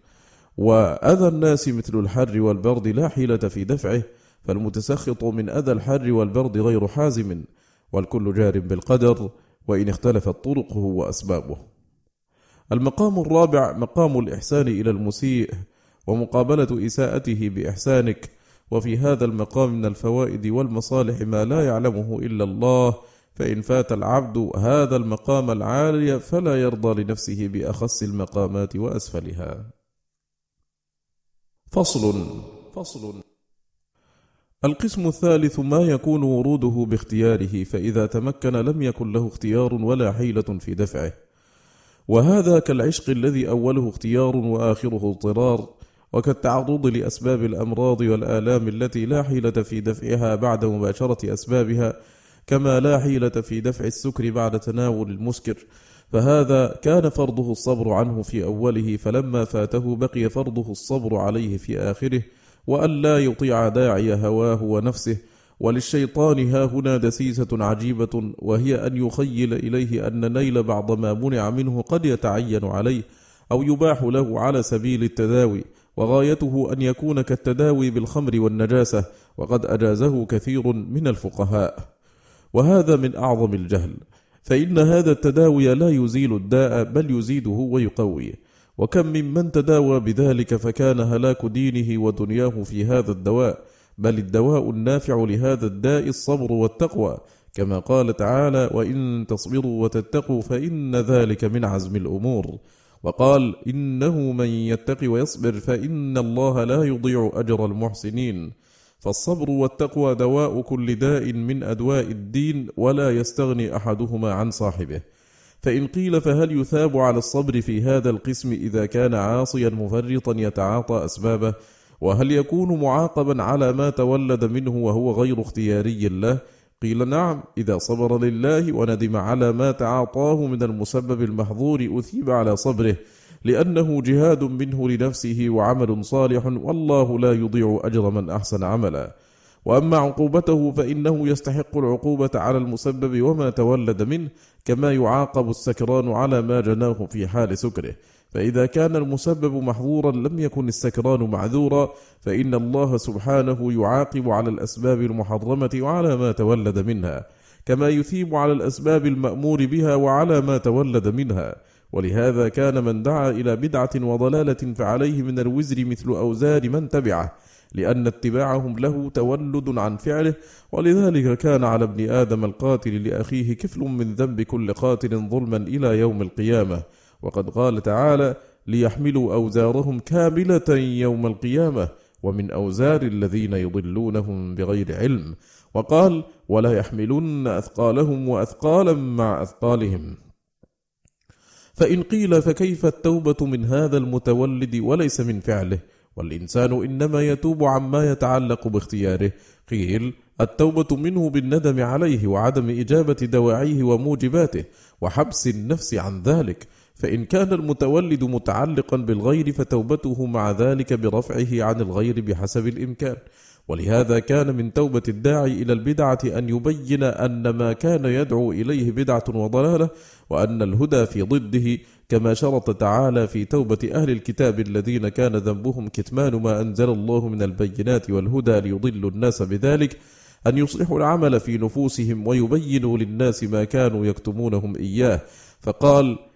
وأذى الناس مثل الحر والبرد لا حيلة في دفعه فالمتسخط من أذى الحر والبرد غير حازم والكل جار بالقدر وإن اختلفت طرقه وأسبابه المقام الرابع مقام الإحسان إلى المسيء ومقابلة إساءته بإحسانك. وفي هذا المقام من الفوائد والمصالح ما لا يعلمه إلا الله فإن فات العبد هذا المقام العالي فلا يرضى لنفسه بأخص المقامات وأسفلها. فصل فصل. القسم الثالث ما يكون وروده باختياره فإذا تمكن لم يكن له اختيار ولا حيلة في دفعه. وهذا كالعشق الذي أوله اختيار وآخره اضطرار وكالتعرض لأسباب الأمراض والآلام التي لا حيلة في دفعها بعد مباشرة أسبابها كما لا حيلة في دفع السكر بعد تناول المسكر. فهذا كان فرضه الصبر عنه في أوله فلما فاته بقي فرضه الصبر عليه في آخره وأن لا يطيع داعي هواه ونفسه وللشيطان ها هنا دسيسة عجيبة وهي أن يخيل إليه أن نيل بعض ما منع منه قد يتعين عليه أو يباح له على سبيل التداوي وغايته أن يكون كالتداوي بالخمر والنجاسة وقد أجازه كثير من الفقهاء. وهذا من أعظم الجهل فإن هذا التداوي لا يزيل الداء بل يزيده ويقويه وكم ممن تداوى بذلك فكان هلاك دينه ودنياه في هذا الدواء. بل الدواء النافع لهذا الداء الصبر والتقوى كما قال تعالى وإن تصبروا وتتقوا فإن ذلك من عزم الأمور وقال إنه من يتق ويصبر فإن الله لا يضيع أجر المحسنين فالصبر والتقوى دواء كل داء من أدواء الدين ولا يستغني أحدهما عن صاحبه. فإن قيل فهل يثاب على الصبر في هذا القسم إذا كان عاصيا مفرطا يتعاطى أسبابه؟ وهل يكون معاقبا على ما تولد منه وهو غير اختياري له؟ قيل نعم إذا صبر لله وندم على ما تعاطاه من المسبب المحظور أثيب على صبره لأنه جهاد منه لنفسه وعمل صالح والله لا يضيع أجر من أحسن عملا. وأما عقوبته فإنه يستحق العقوبة على المسبب وما تولد منه كما يعاقب السكران على ما جناه في حال سكره. فإذا كان المسبب محظورا لم يكن السكران معذورا فإن الله سبحانه يعاقب على الأسباب المحرمة وعلى ما تولد منها كما يثيب على الأسباب المأمور بها وعلى ما تولد منها. ولهذا كان من دعا إلى بدعة وضلالة فعليه من الوزر مثل أوزار من تبعه لأن اتباعهم له تولد عن فعله. ولذلك كان على ابن آدم القاتل لأخيه كفل من ذنب كل قاتل ظلما إلى يوم القيامة. وقد قال تعالى ليحملوا أوزارهم كاملة يوم القيامة ومن أوزار الذين يضلونهم بغير علم. وقال ولا يحملن أثقالهم وأثقالا مع أثقالهم. فإن قيل فكيف التوبة من هذا المتولد وليس من فعله؟ والإنسان إنما يتوب عما يتعلق باختياره. قيل التوبة منه بالندم عليه وعدم إجابة دواعيه وموجباته وحبس النفس عن ذلك. فإن كان المتولد متعلقا بالغير فتوبته مع ذلك برفعه عن الغير بحسب الإمكان. ولهذا كان من توبة الداعي إلى البدعة أن يبين أن ما كان يدعو إليه بدعة وضلالة وأن الهدى في ضده كما شرط تعالى في توبة أهل الكتاب الذين كان ذنبهم كتمان ما أنزل الله من البينات والهدى ليضل الناس بذلك أن يصلحوا العمل في نفوسهم ويبينوا للناس ما كانوا يكتمونهم إياه. فقال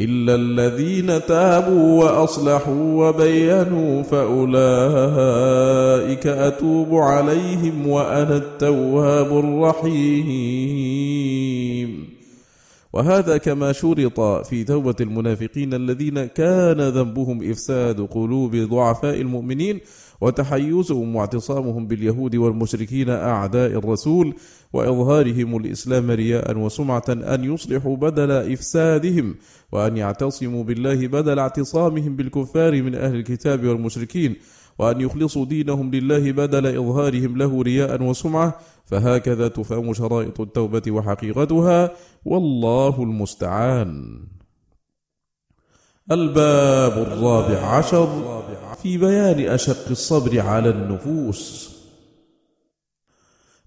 إلا الذين تابوا وأصلحوا وبينوا فأولئك أتوب عليهم وأنا التواب الرحيم. وهذا كما شرط في توبة المنافقين الذين كان ذنبهم إفساد قلوب ضعفاء المؤمنين وتحيزهم واعتصامهم باليهود والمشركين أعداء الرسول وإظهارهم الإسلام رياء وسمعة أن يصلحوا بدل إفسادهم وأن يعتصموا بالله بدل اعتصامهم بالكفار من أهل الكتاب والمشركين وأن يخلصوا دينهم لله بدل إظهارهم له رياء وسمعة فهكذا تفهم شرائط التوبة وحقيقتها والله المستعان الباب الرابع عشر في بيان أشق الصبر على النفوس.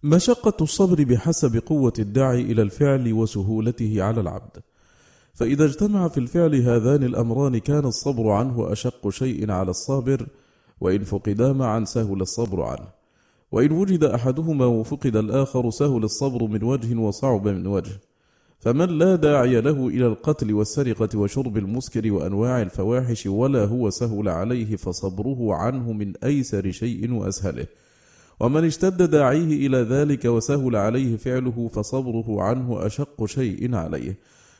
مشقة الصبر بحسب قوة الداعي إلى الفعل وسهولته على العبد. فإذا اجتمع في الفعل هذان الأمران كان الصبر عنه أشق شيء على الصابر وإن فقدا معا سهل الصبر عنه. وإن وجد أحدهما وفقد الآخر سهل الصبر من وجه وصعب من وجه. فمن لا داعي له إلى القتل والسرقة وشرب المسكر وأنواع الفواحش ولا هو سهل عليه فصبره عنه من أيسر شيء وأسهله. ومن اشتد داعيه إلى ذلك وسهل عليه فعله فصبره عنه أشق شيء عليه.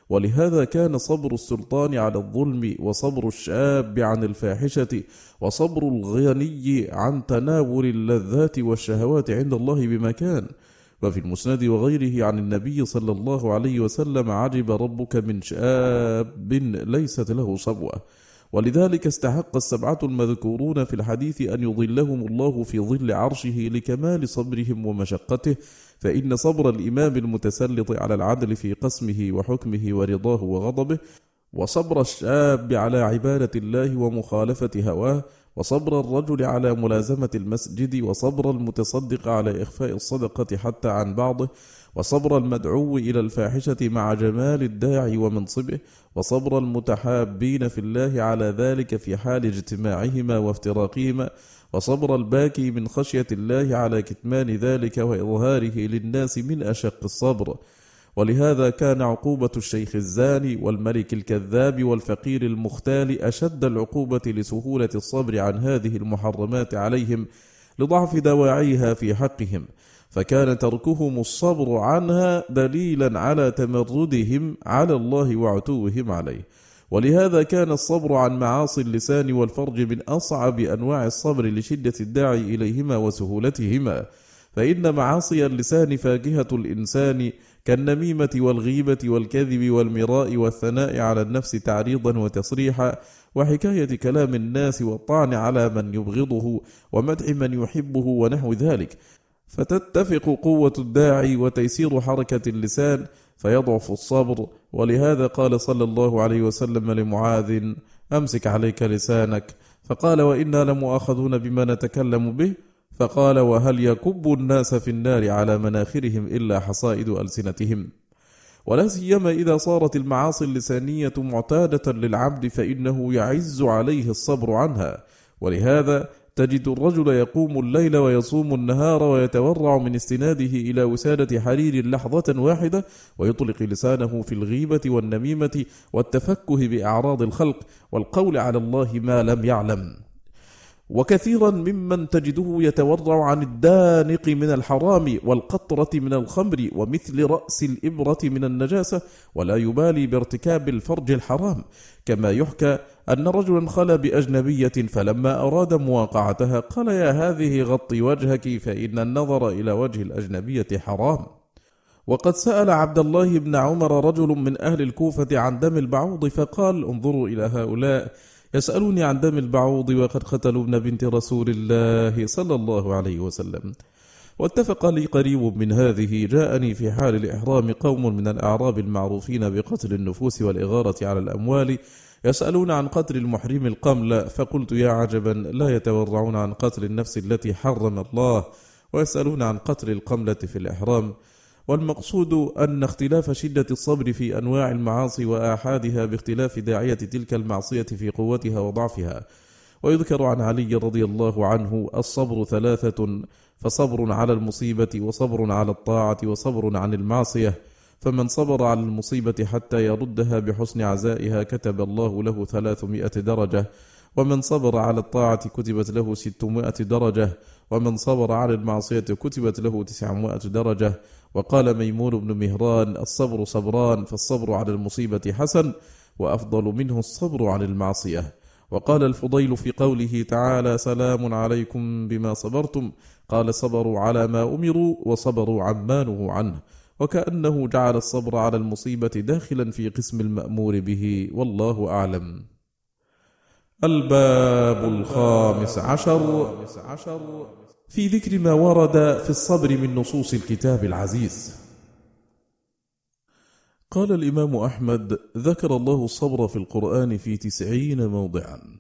ولهذا كان صبر السلطان على الظلم وصبر الشاب عن الفاحشة وصبر الغني عن تناول اللذات والشهوات عند الله بمكان. وفي المسند وغيره عن النبي صلى الله عليه وسلم عجب ربك من شاب ليست له صبوة. ولذلك استحق السبعة المذكورون في الحديث أن يظلهم الله في ظل عرشه لكمال صبرهم ومشقته فإن صبر الإمام المتسلط على العدل في قسمه وحكمه ورضاه وغضبه وصبر الشاب على عبادة الله ومخالفة هواه وصبر الرجل على ملازمة المسجد وصبر المتصدق على إخفاء الصدقة حتى عن بعضه وصبر المدعو إلى الفاحشة مع جمال الداعي ومنصبه وصبر المتحابين في الله على ذلك في حال اجتماعهما وافتراقهما وصبر الباكي من خشية الله على كتمان ذلك وإظهاره للناس من أشق الصبر. ولهذا كان عقوبة الشيخ الزاني والملك الكذاب والفقير المختال أشد العقوبة لسهولة الصبر عن هذه المحرمات عليهم لضعف دواعيها في حقهم فكان تركهم الصبر عنها دليلا على تمردهم على الله وعتوهم عليه. ولهذا كان الصبر عن معاصي اللسان والفرج من أصعب أنواع الصبر لشدة الداعي إليهما وسهولتهما. فإن معاصي اللسان فاكهة الإنسان كالنميمة والغيبة والكذب والمراء والثناء على النفس تعريضا وتصريحا وحكاية كلام الناس والطعن على من يبغضه ومدح من يحبه ونحو ذلك. فتتفق قوة الداعي وتيسير حركة اللسان فيضعف الصبر. ولهذا قال صلى الله عليه وسلم لمعاذ أمسك عليك لسانك. فقال وإنا لمؤاخذون بما نتكلم به. فقال وهل يكب الناس في النار على مناخرهم إلا حصائد ألسنتهم؟ ولا سيما إذا صارت المعاصي اللسانية معتادة للعبد فإنه يعز عليه الصبر عنها. ولهذا تجد الرجل يقوم الليل ويصوم النهار ويتورع من استناده إلى وسادة حرير لحظة واحدة ويطلق لسانه في الغيبة والنميمة والتفكه بأعراض الخلق والقول على الله ما لم يعلم. وكثيرا ممن تجده يتورع عن الدانق من الحرام والقطرة من الخمر ومثل رأس الإبرة من النجاسة ولا يبالي بارتكاب الفرج الحرام. كما يحكى أن رجلا خلا بأجنبية فلما أراد مواقعتها قال يا هذه غطي وجهك فإن النظر إلى وجه الأجنبية حرام. وقد سأل عبد الله بن عمر رجل من أهل الكوفة عن دم البعوض فقال انظروا إلى هؤلاء يسألوني عن دم البعوض وقد قتلوا ابن بنت رسول الله صلى الله عليه وسلم. واتفق لي قريب من هذه جاءني في حال الإحرام قوم من الأعراب المعروفين بقتل النفوس والإغارة على الأموال يسألون عن قتل المحرم القمل فقلت يا عجبا لا يتورعون عن قتل النفس التي حرم الله ويسألون عن قتل القملة في الإحرام. والمقصود أن اختلاف شدة الصبر في أنواع المعاصي وآحادها باختلاف داعية تلك المعصية في قوتها وضعفها. ويذكر عن علي رضي الله عنه الصبر ثلاثة فصبر على المصيبة وصبر على الطاعة وصبر عن المعصية. فمن صبر على المصيبة حتى يردها بحسن عزائها كتب الله له ثلاثمائة درجة. ومن صبر على الطاعة كتبت له ستمائة درجة. ومن صبر على المعصية كتبت له تسعمائة درجة. وقال ميمون بن مهران الصبر صبران فالصبر على المصيبة حسن وأفضل منه الصبر عن المعصية. وقال الفضيل في قوله تعالى سلام عليكم بما صبرتم قال صبروا على ما أمروا وصبروا عما نهوا عنه وكأنه جعل الصبر على المصيبة داخلا في قسم المأمور به والله أعلم. الباب الخامس عشر. في ذكر ما ورد في الصبر من نصوص الكتاب العزيز. قال الإمام أحمد ذكر الله الصبر في القرآن في تسعين موضعا.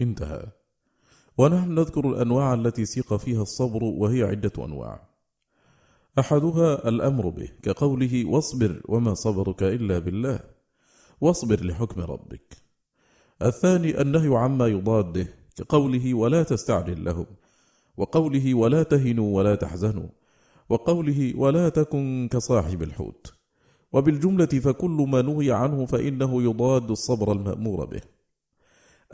انتهى. ونحن نذكر الأنواع التي سيق فيها الصبر وهي عدة أنواع. أحدها الأمر به كقوله واصبر وما صبرك إلا بالله واصبر لحكم ربك. الثاني النهي عما يضاده كقوله ولا تستعجل لهم. وقوله ولا تهنوا ولا تحزنوا وقوله ولا تكن كصاحب الحوت وبالجملة فكل ما نهي عنه فإنه يضاد الصبر المأمور به.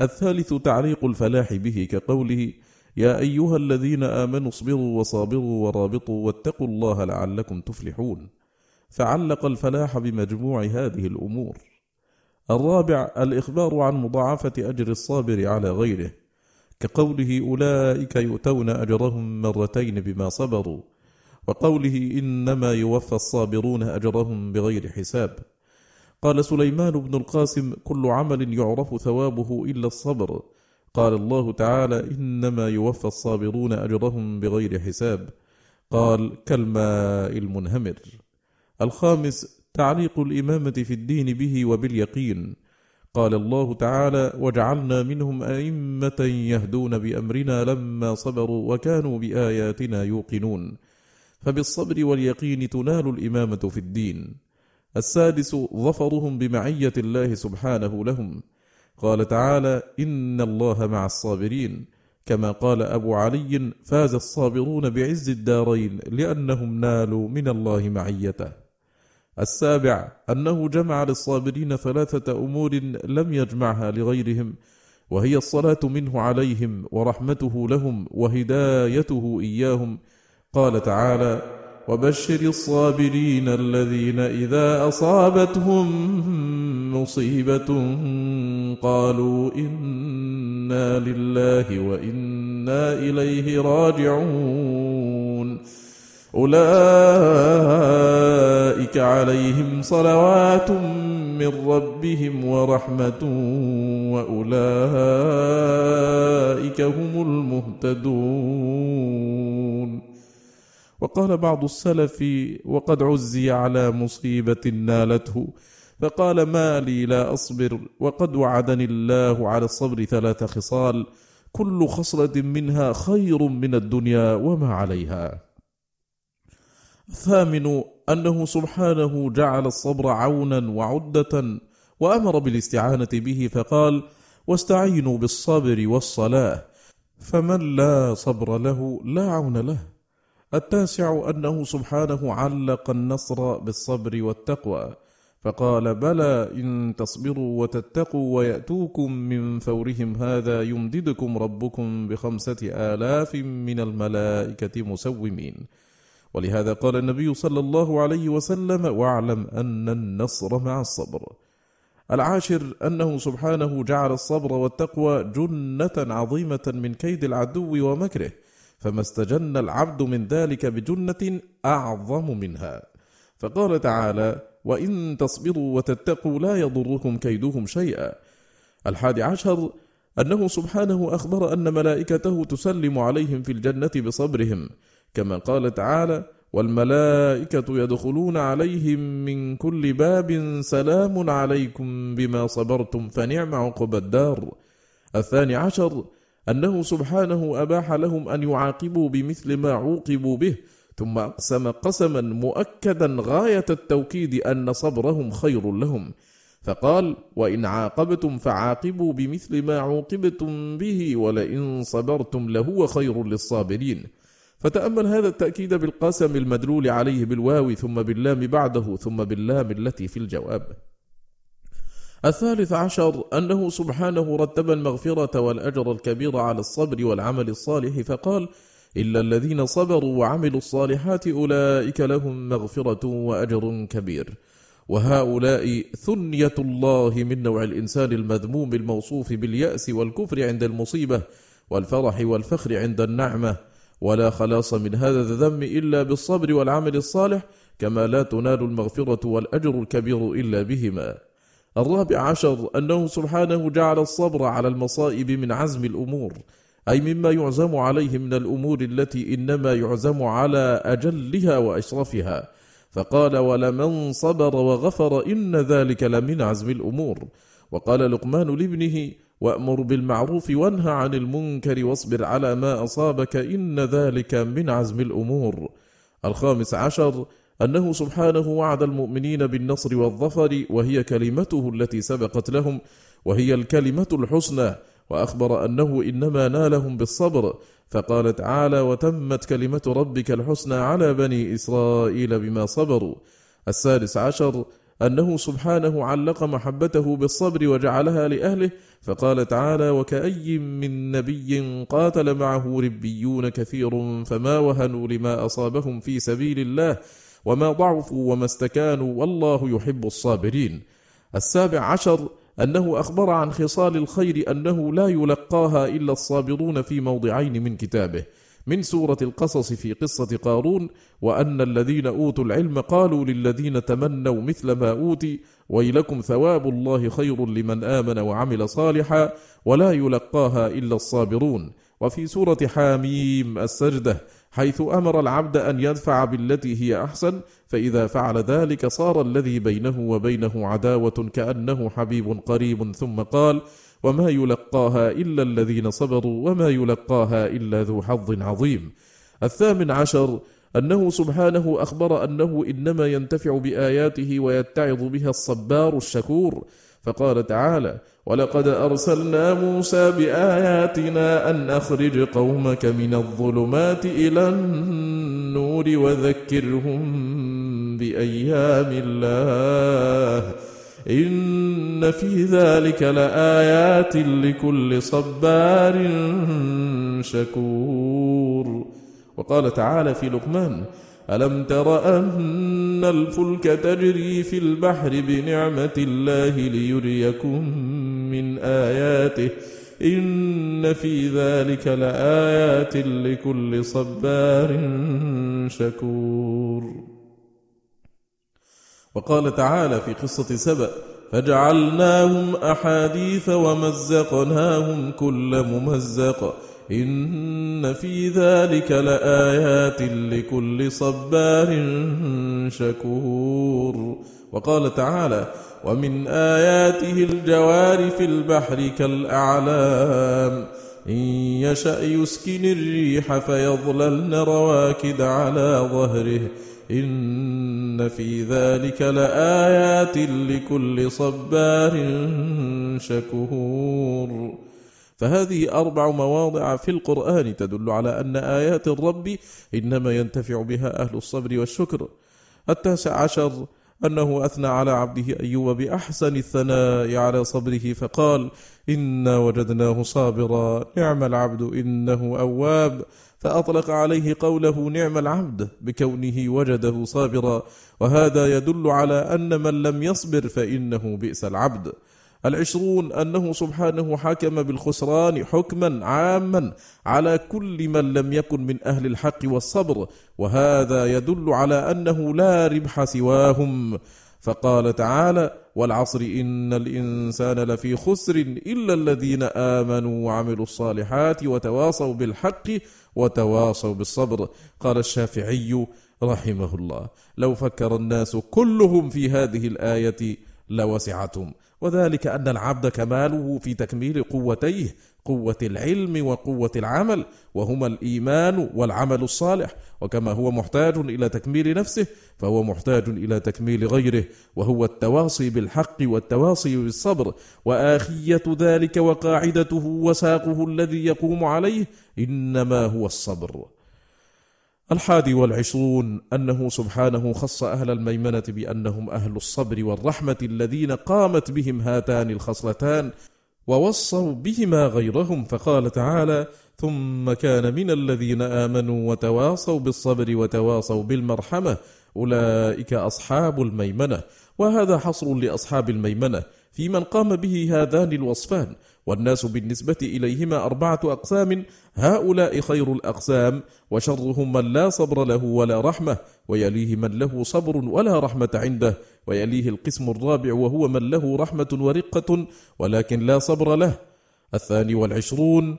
الثالث تعليق الفلاح به كقوله يا أيها الذين آمنوا اصبروا وصابروا ورابطوا واتقوا الله لعلكم تفلحون. فعلق الفلاح بمجموع هذه الأمور. الرابع الإخبار عن مضاعفة أجر الصابر على غيره. كقوله أولئك يؤتون أجرهم مرتين بما صبروا وقوله إنما يوفى الصابرون أجرهم بغير حساب. قال سليمان بن القاسم كل عمل يعرف ثوابه إلا الصبر. قال الله تعالى إنما يوفى الصابرون أجرهم بغير حساب. قال كالماء المنهمر. الخامس تعليق الإمامة في الدين به وباليقين. قال الله تعالى وجعلنا منهم أئمة يهدون بأمرنا لما صبروا وكانوا بآياتنا يوقنون. فبالصبر واليقين تنال الإمامة في الدين. السادس ظفرهم بمعية الله سبحانه لهم. قال تعالى إن الله مع الصابرين. كما قال أبو علي فاز الصابرون بعز الدارين لأنهم نالوا من الله معيته. السابع أنه جمع للصابرين ثلاثة أمور لم يجمعها لغيرهم وهي الصلاة منه عليهم ورحمته لهم وهدايته إياهم. قال تعالى وبشر الصابرين الذين إذا أصابتهم مصيبة قالوا إنا لله وإنا إليه راجعون. أولئك عليهم صلوات من ربهم ورحمة وأولئك هم المهتدون. وقال بعض السلف وقد عزي على مصيبة نالته فقال ما لي لا أصبر وقد وعدني الله على الصبر ثلاث خصال كل خصلة منها خير من الدنيا وما عليها. الثامن أنه سبحانه جعل الصبر عونا وعدة وأمر بالاستعانة به فقال واستعينوا بالصبر والصلاة فمن لا صبر له لا عون له. التاسع أنه سبحانه علق النصر بالصبر والتقوى فقال بلى إن تصبروا وتتقوا ويأتوكم من فورهم هذا يمددكم ربكم بخمسة آلاف من الملائكة مسومين. ولهذا قال النبي صلى الله عليه وسلم واعلم أن النصر مع الصبر. العاشر أنه سبحانه جعل الصبر والتقوى جنة عظيمة من كيد العدو ومكره فما استجن العبد من ذلك بجنة أعظم منها. فقال تعالى وإن تصبروا وتتقوا لا يضركم كيدهم شيئا. الحادي عشر أنه سبحانه أخبر أن ملائكته تسلم عليهم في الجنة بصبرهم كما قال تعالى والملائكة يدخلون عليهم من كل باب سلام عليكم بما صبرتم فنعم عقب الدار. الثاني عشر أنه سبحانه أباح لهم أن يعاقبوا بمثل ما عوقبوا به ثم أقسم قسما مؤكدا غاية التوكيد أن صبرهم خير لهم. فقال وإن عاقبتم فعاقبوا بمثل ما عوقبتم به ولئن صبرتم لهو خير للصابرين. فتأمل هذا التأكيد بالقسم المدلول عليه بالواو ثم باللام بعده ثم باللام التي في الجواب الثالث عشر أنه سبحانه رتب المغفرة والأجر الكبير على الصبر والعمل الصالح فقال: إلا الذين صبروا وعملوا الصالحات أولئك لهم مغفرة وأجر كبير. وهؤلاء ثنية الله من نوع الإنسان المذموم الموصوف باليأس والكفر عند المصيبة والفرح والفخر عند النعمة ولا خلاص من هذا الذم إلا بالصبر والعمل الصالح كما لا تنال المغفرة والأجر الكبير إلا بهما. الرابع عشر أنه سبحانه جعل الصبر على المصائب من عزم الأمور أي مما يعزم عليه من الأمور التي إنما يعزم على أجلها وأشرفها. فقال ولمن صبر وغفر إن ذلك لمن عزم الأمور وقال لقمان لابنه وأمر بالمعروف وانهى عن المنكر واصبر على ما أصابك إن ذلك من عزم الأمور. الخامس عشر أنه سبحانه وعد المؤمنين بالنصر والظفر وهي كلمته التي سبقت لهم وهي الكلمة الحسنى وأخبر أنه إنما نالهم بالصبر. فقال تعالى وتمت كلمة ربك الحسنى على بني إسرائيل بما صبروا. السادس عشر أنه سبحانه علق محبته بالصبر وجعلها لأهله فقال تعالى وكأي من نبي قاتل معه ربيون كثير فما وهنوا لما أصابهم في سبيل الله وما ضعفوا وما استكانوا والله يحب الصابرين. السابع عشر أنه أخبر عن خصال الخير أنه لا يلقاها إلا الصابرون في موضعين من كتابه. من سورة القصص في قصة قارون وأن الذين أوتوا العلم قالوا للذين تمنوا مثل ما أوتي ويلكم ثواب الله خير لمن آمن وعمل صالحا ولا يلقاها إلا الصابرون. وفي سورة حاميم السجدة حيث أمر العبد أن يدفع بالتي هي أحسن فإذا فعل ذلك صار الذي بينه وبينه عداوة كأنه حبيب قريب ثم قال وما يلقاها الا الذين صبروا وما يلقاها الا ذو حظ عظيم. الثامن عشر أنه سبحانه أخبر أنه إنما ينتفع بآياته ويتعظ بها الصبار الشكور. فقال تعالى ولقد أرسلنا موسى بآياتنا أن أخرج قومك من الظلمات إلى النور وذكرهم بأيام الله. إن في ذلك لآيات لكل صبار شكور. وقال تعالى في لقمان ألم تر أن الفلك تجري في البحر بنعمة الله ليريكم من آياته؟ إن في ذلك لآيات لكل صبار شكور. وقال تعالى في قصة سبأ فجعلناهم أحاديث ومزقناهم كل ممزق. إن في ذلك لآيات لكل صبار شكور. وقال تعالى ومن آياته الجوار في البحر كالأعلام. إن يشأ يسكن الريح فيظللن رواكد على ظهره. إن في ذلك لآيات لكل صبار شكور. فهذه أربع مواضع في القرآن تدل على أن آيات الرب إنما ينتفع بها أهل الصبر والشكر. التاسع عشر أنه أثنى على عبده أيوب بأحسن الثناء على صبره فقال إنا وجدناه صابرا نعم العبد إنه أواب. فأطلق عليه قوله نعم العبد بكونه وجده صابرا. وهذا يدل على أن من لم يصبر فإنه بئس العبد. العشرون أنه سبحانه حكم بالخسران حكما عاما على كل من لم يكن من أهل الحق والصبر وهذا يدل على أنه لا ربح سواهم. فقال تعالى والعصر إن الإنسان لفي خسر إلا الذين آمنوا وعملوا الصالحات وتواصوا بالحق وتواصوا بالصبر. قال الشافعي رحمه الله لو فكر الناس كلهم في هذه الآية لوسعتهم. وذلك أن العبد كماله في تكميل قوتيه قوة العلم وقوة العمل وهما الإيمان والعمل الصالح. وكما هو محتاج إلى تكميل نفسه فهو محتاج إلى تكميل غيره وهو التواصي بالحق والتواصي بالصبر. وآخية ذلك وقاعدته وساقه الذي يقوم عليه إنما هو الصبر. الحادي والعشرون أنه سبحانه خص أهل الميمنة بأنهم أهل الصبر والرحمة الذين قامت بهم هاتان الخصلتان ووصوا بهما غيرهم فقال تعالى ثم كان من الذين آمنوا وتواصوا بالصبر وتواصوا بالمرحمة أولئك أصحاب الميمنة وهذا حصر لأصحاب الميمنة في من قام به هذان الوصفان والناس بالنسبة إليهما أربعة أقسام هؤلاء خير الأقسام وشرهم من لا صبر له ولا رحمة ويليه من له صبر ولا رحمة عنده ويليه القسم الرابع وهو من له رحمة ورقة ولكن لا صبر له. الثاني والعشرون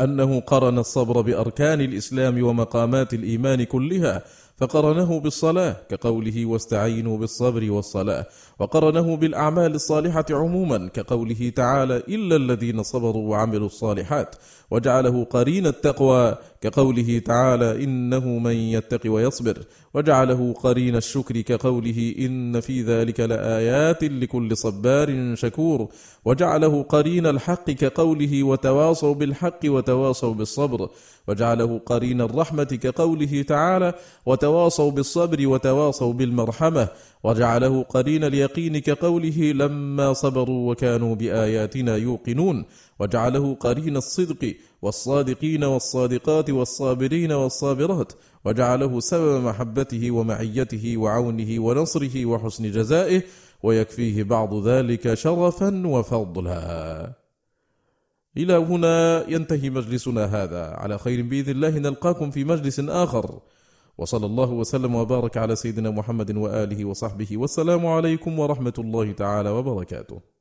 أنه قرن الصبر بأركان الإسلام ومقامات الإيمان كلها فقرنه بالصلاة كقوله واستعينوا بالصبر والصلاة. وقرنه بالأعمال الصالحة عموما كقوله تعالى إلا الذين صبروا وعملوا الصالحات. وجعله قرين التقوى كقوله تعالى إنه من يتق ويصبر. وجعله قرين الشكر كقوله إن في ذلك لآيات لكل صبار شكور. وجعله قرين الحق كقوله وتواصوا بالحق وتواصوا بالصبر. وجعله قرين الرحمة كقوله تعالى وتواصوا بالصبر وتواصوا بالمرحمة وجعله قرين اليقين كقوله لما صبروا وكانوا بآياتنا يوقنون وجعله قرين الصدق والصادقين والصادقات والصابرين والصابرات وجعله سبب محبته ومعيته وعونه ونصره وحسن جزائه ويكفيه بعض ذلك شرفا وفضلا. إلى هنا ينتهي مجلسنا هذا. على خير بإذن الله نلقاكم في مجلس آخر. وصلى الله وسلم وبارك على سيدنا محمد وآله وصحبه والسلام عليكم ورحمة الله تعالى وبركاته.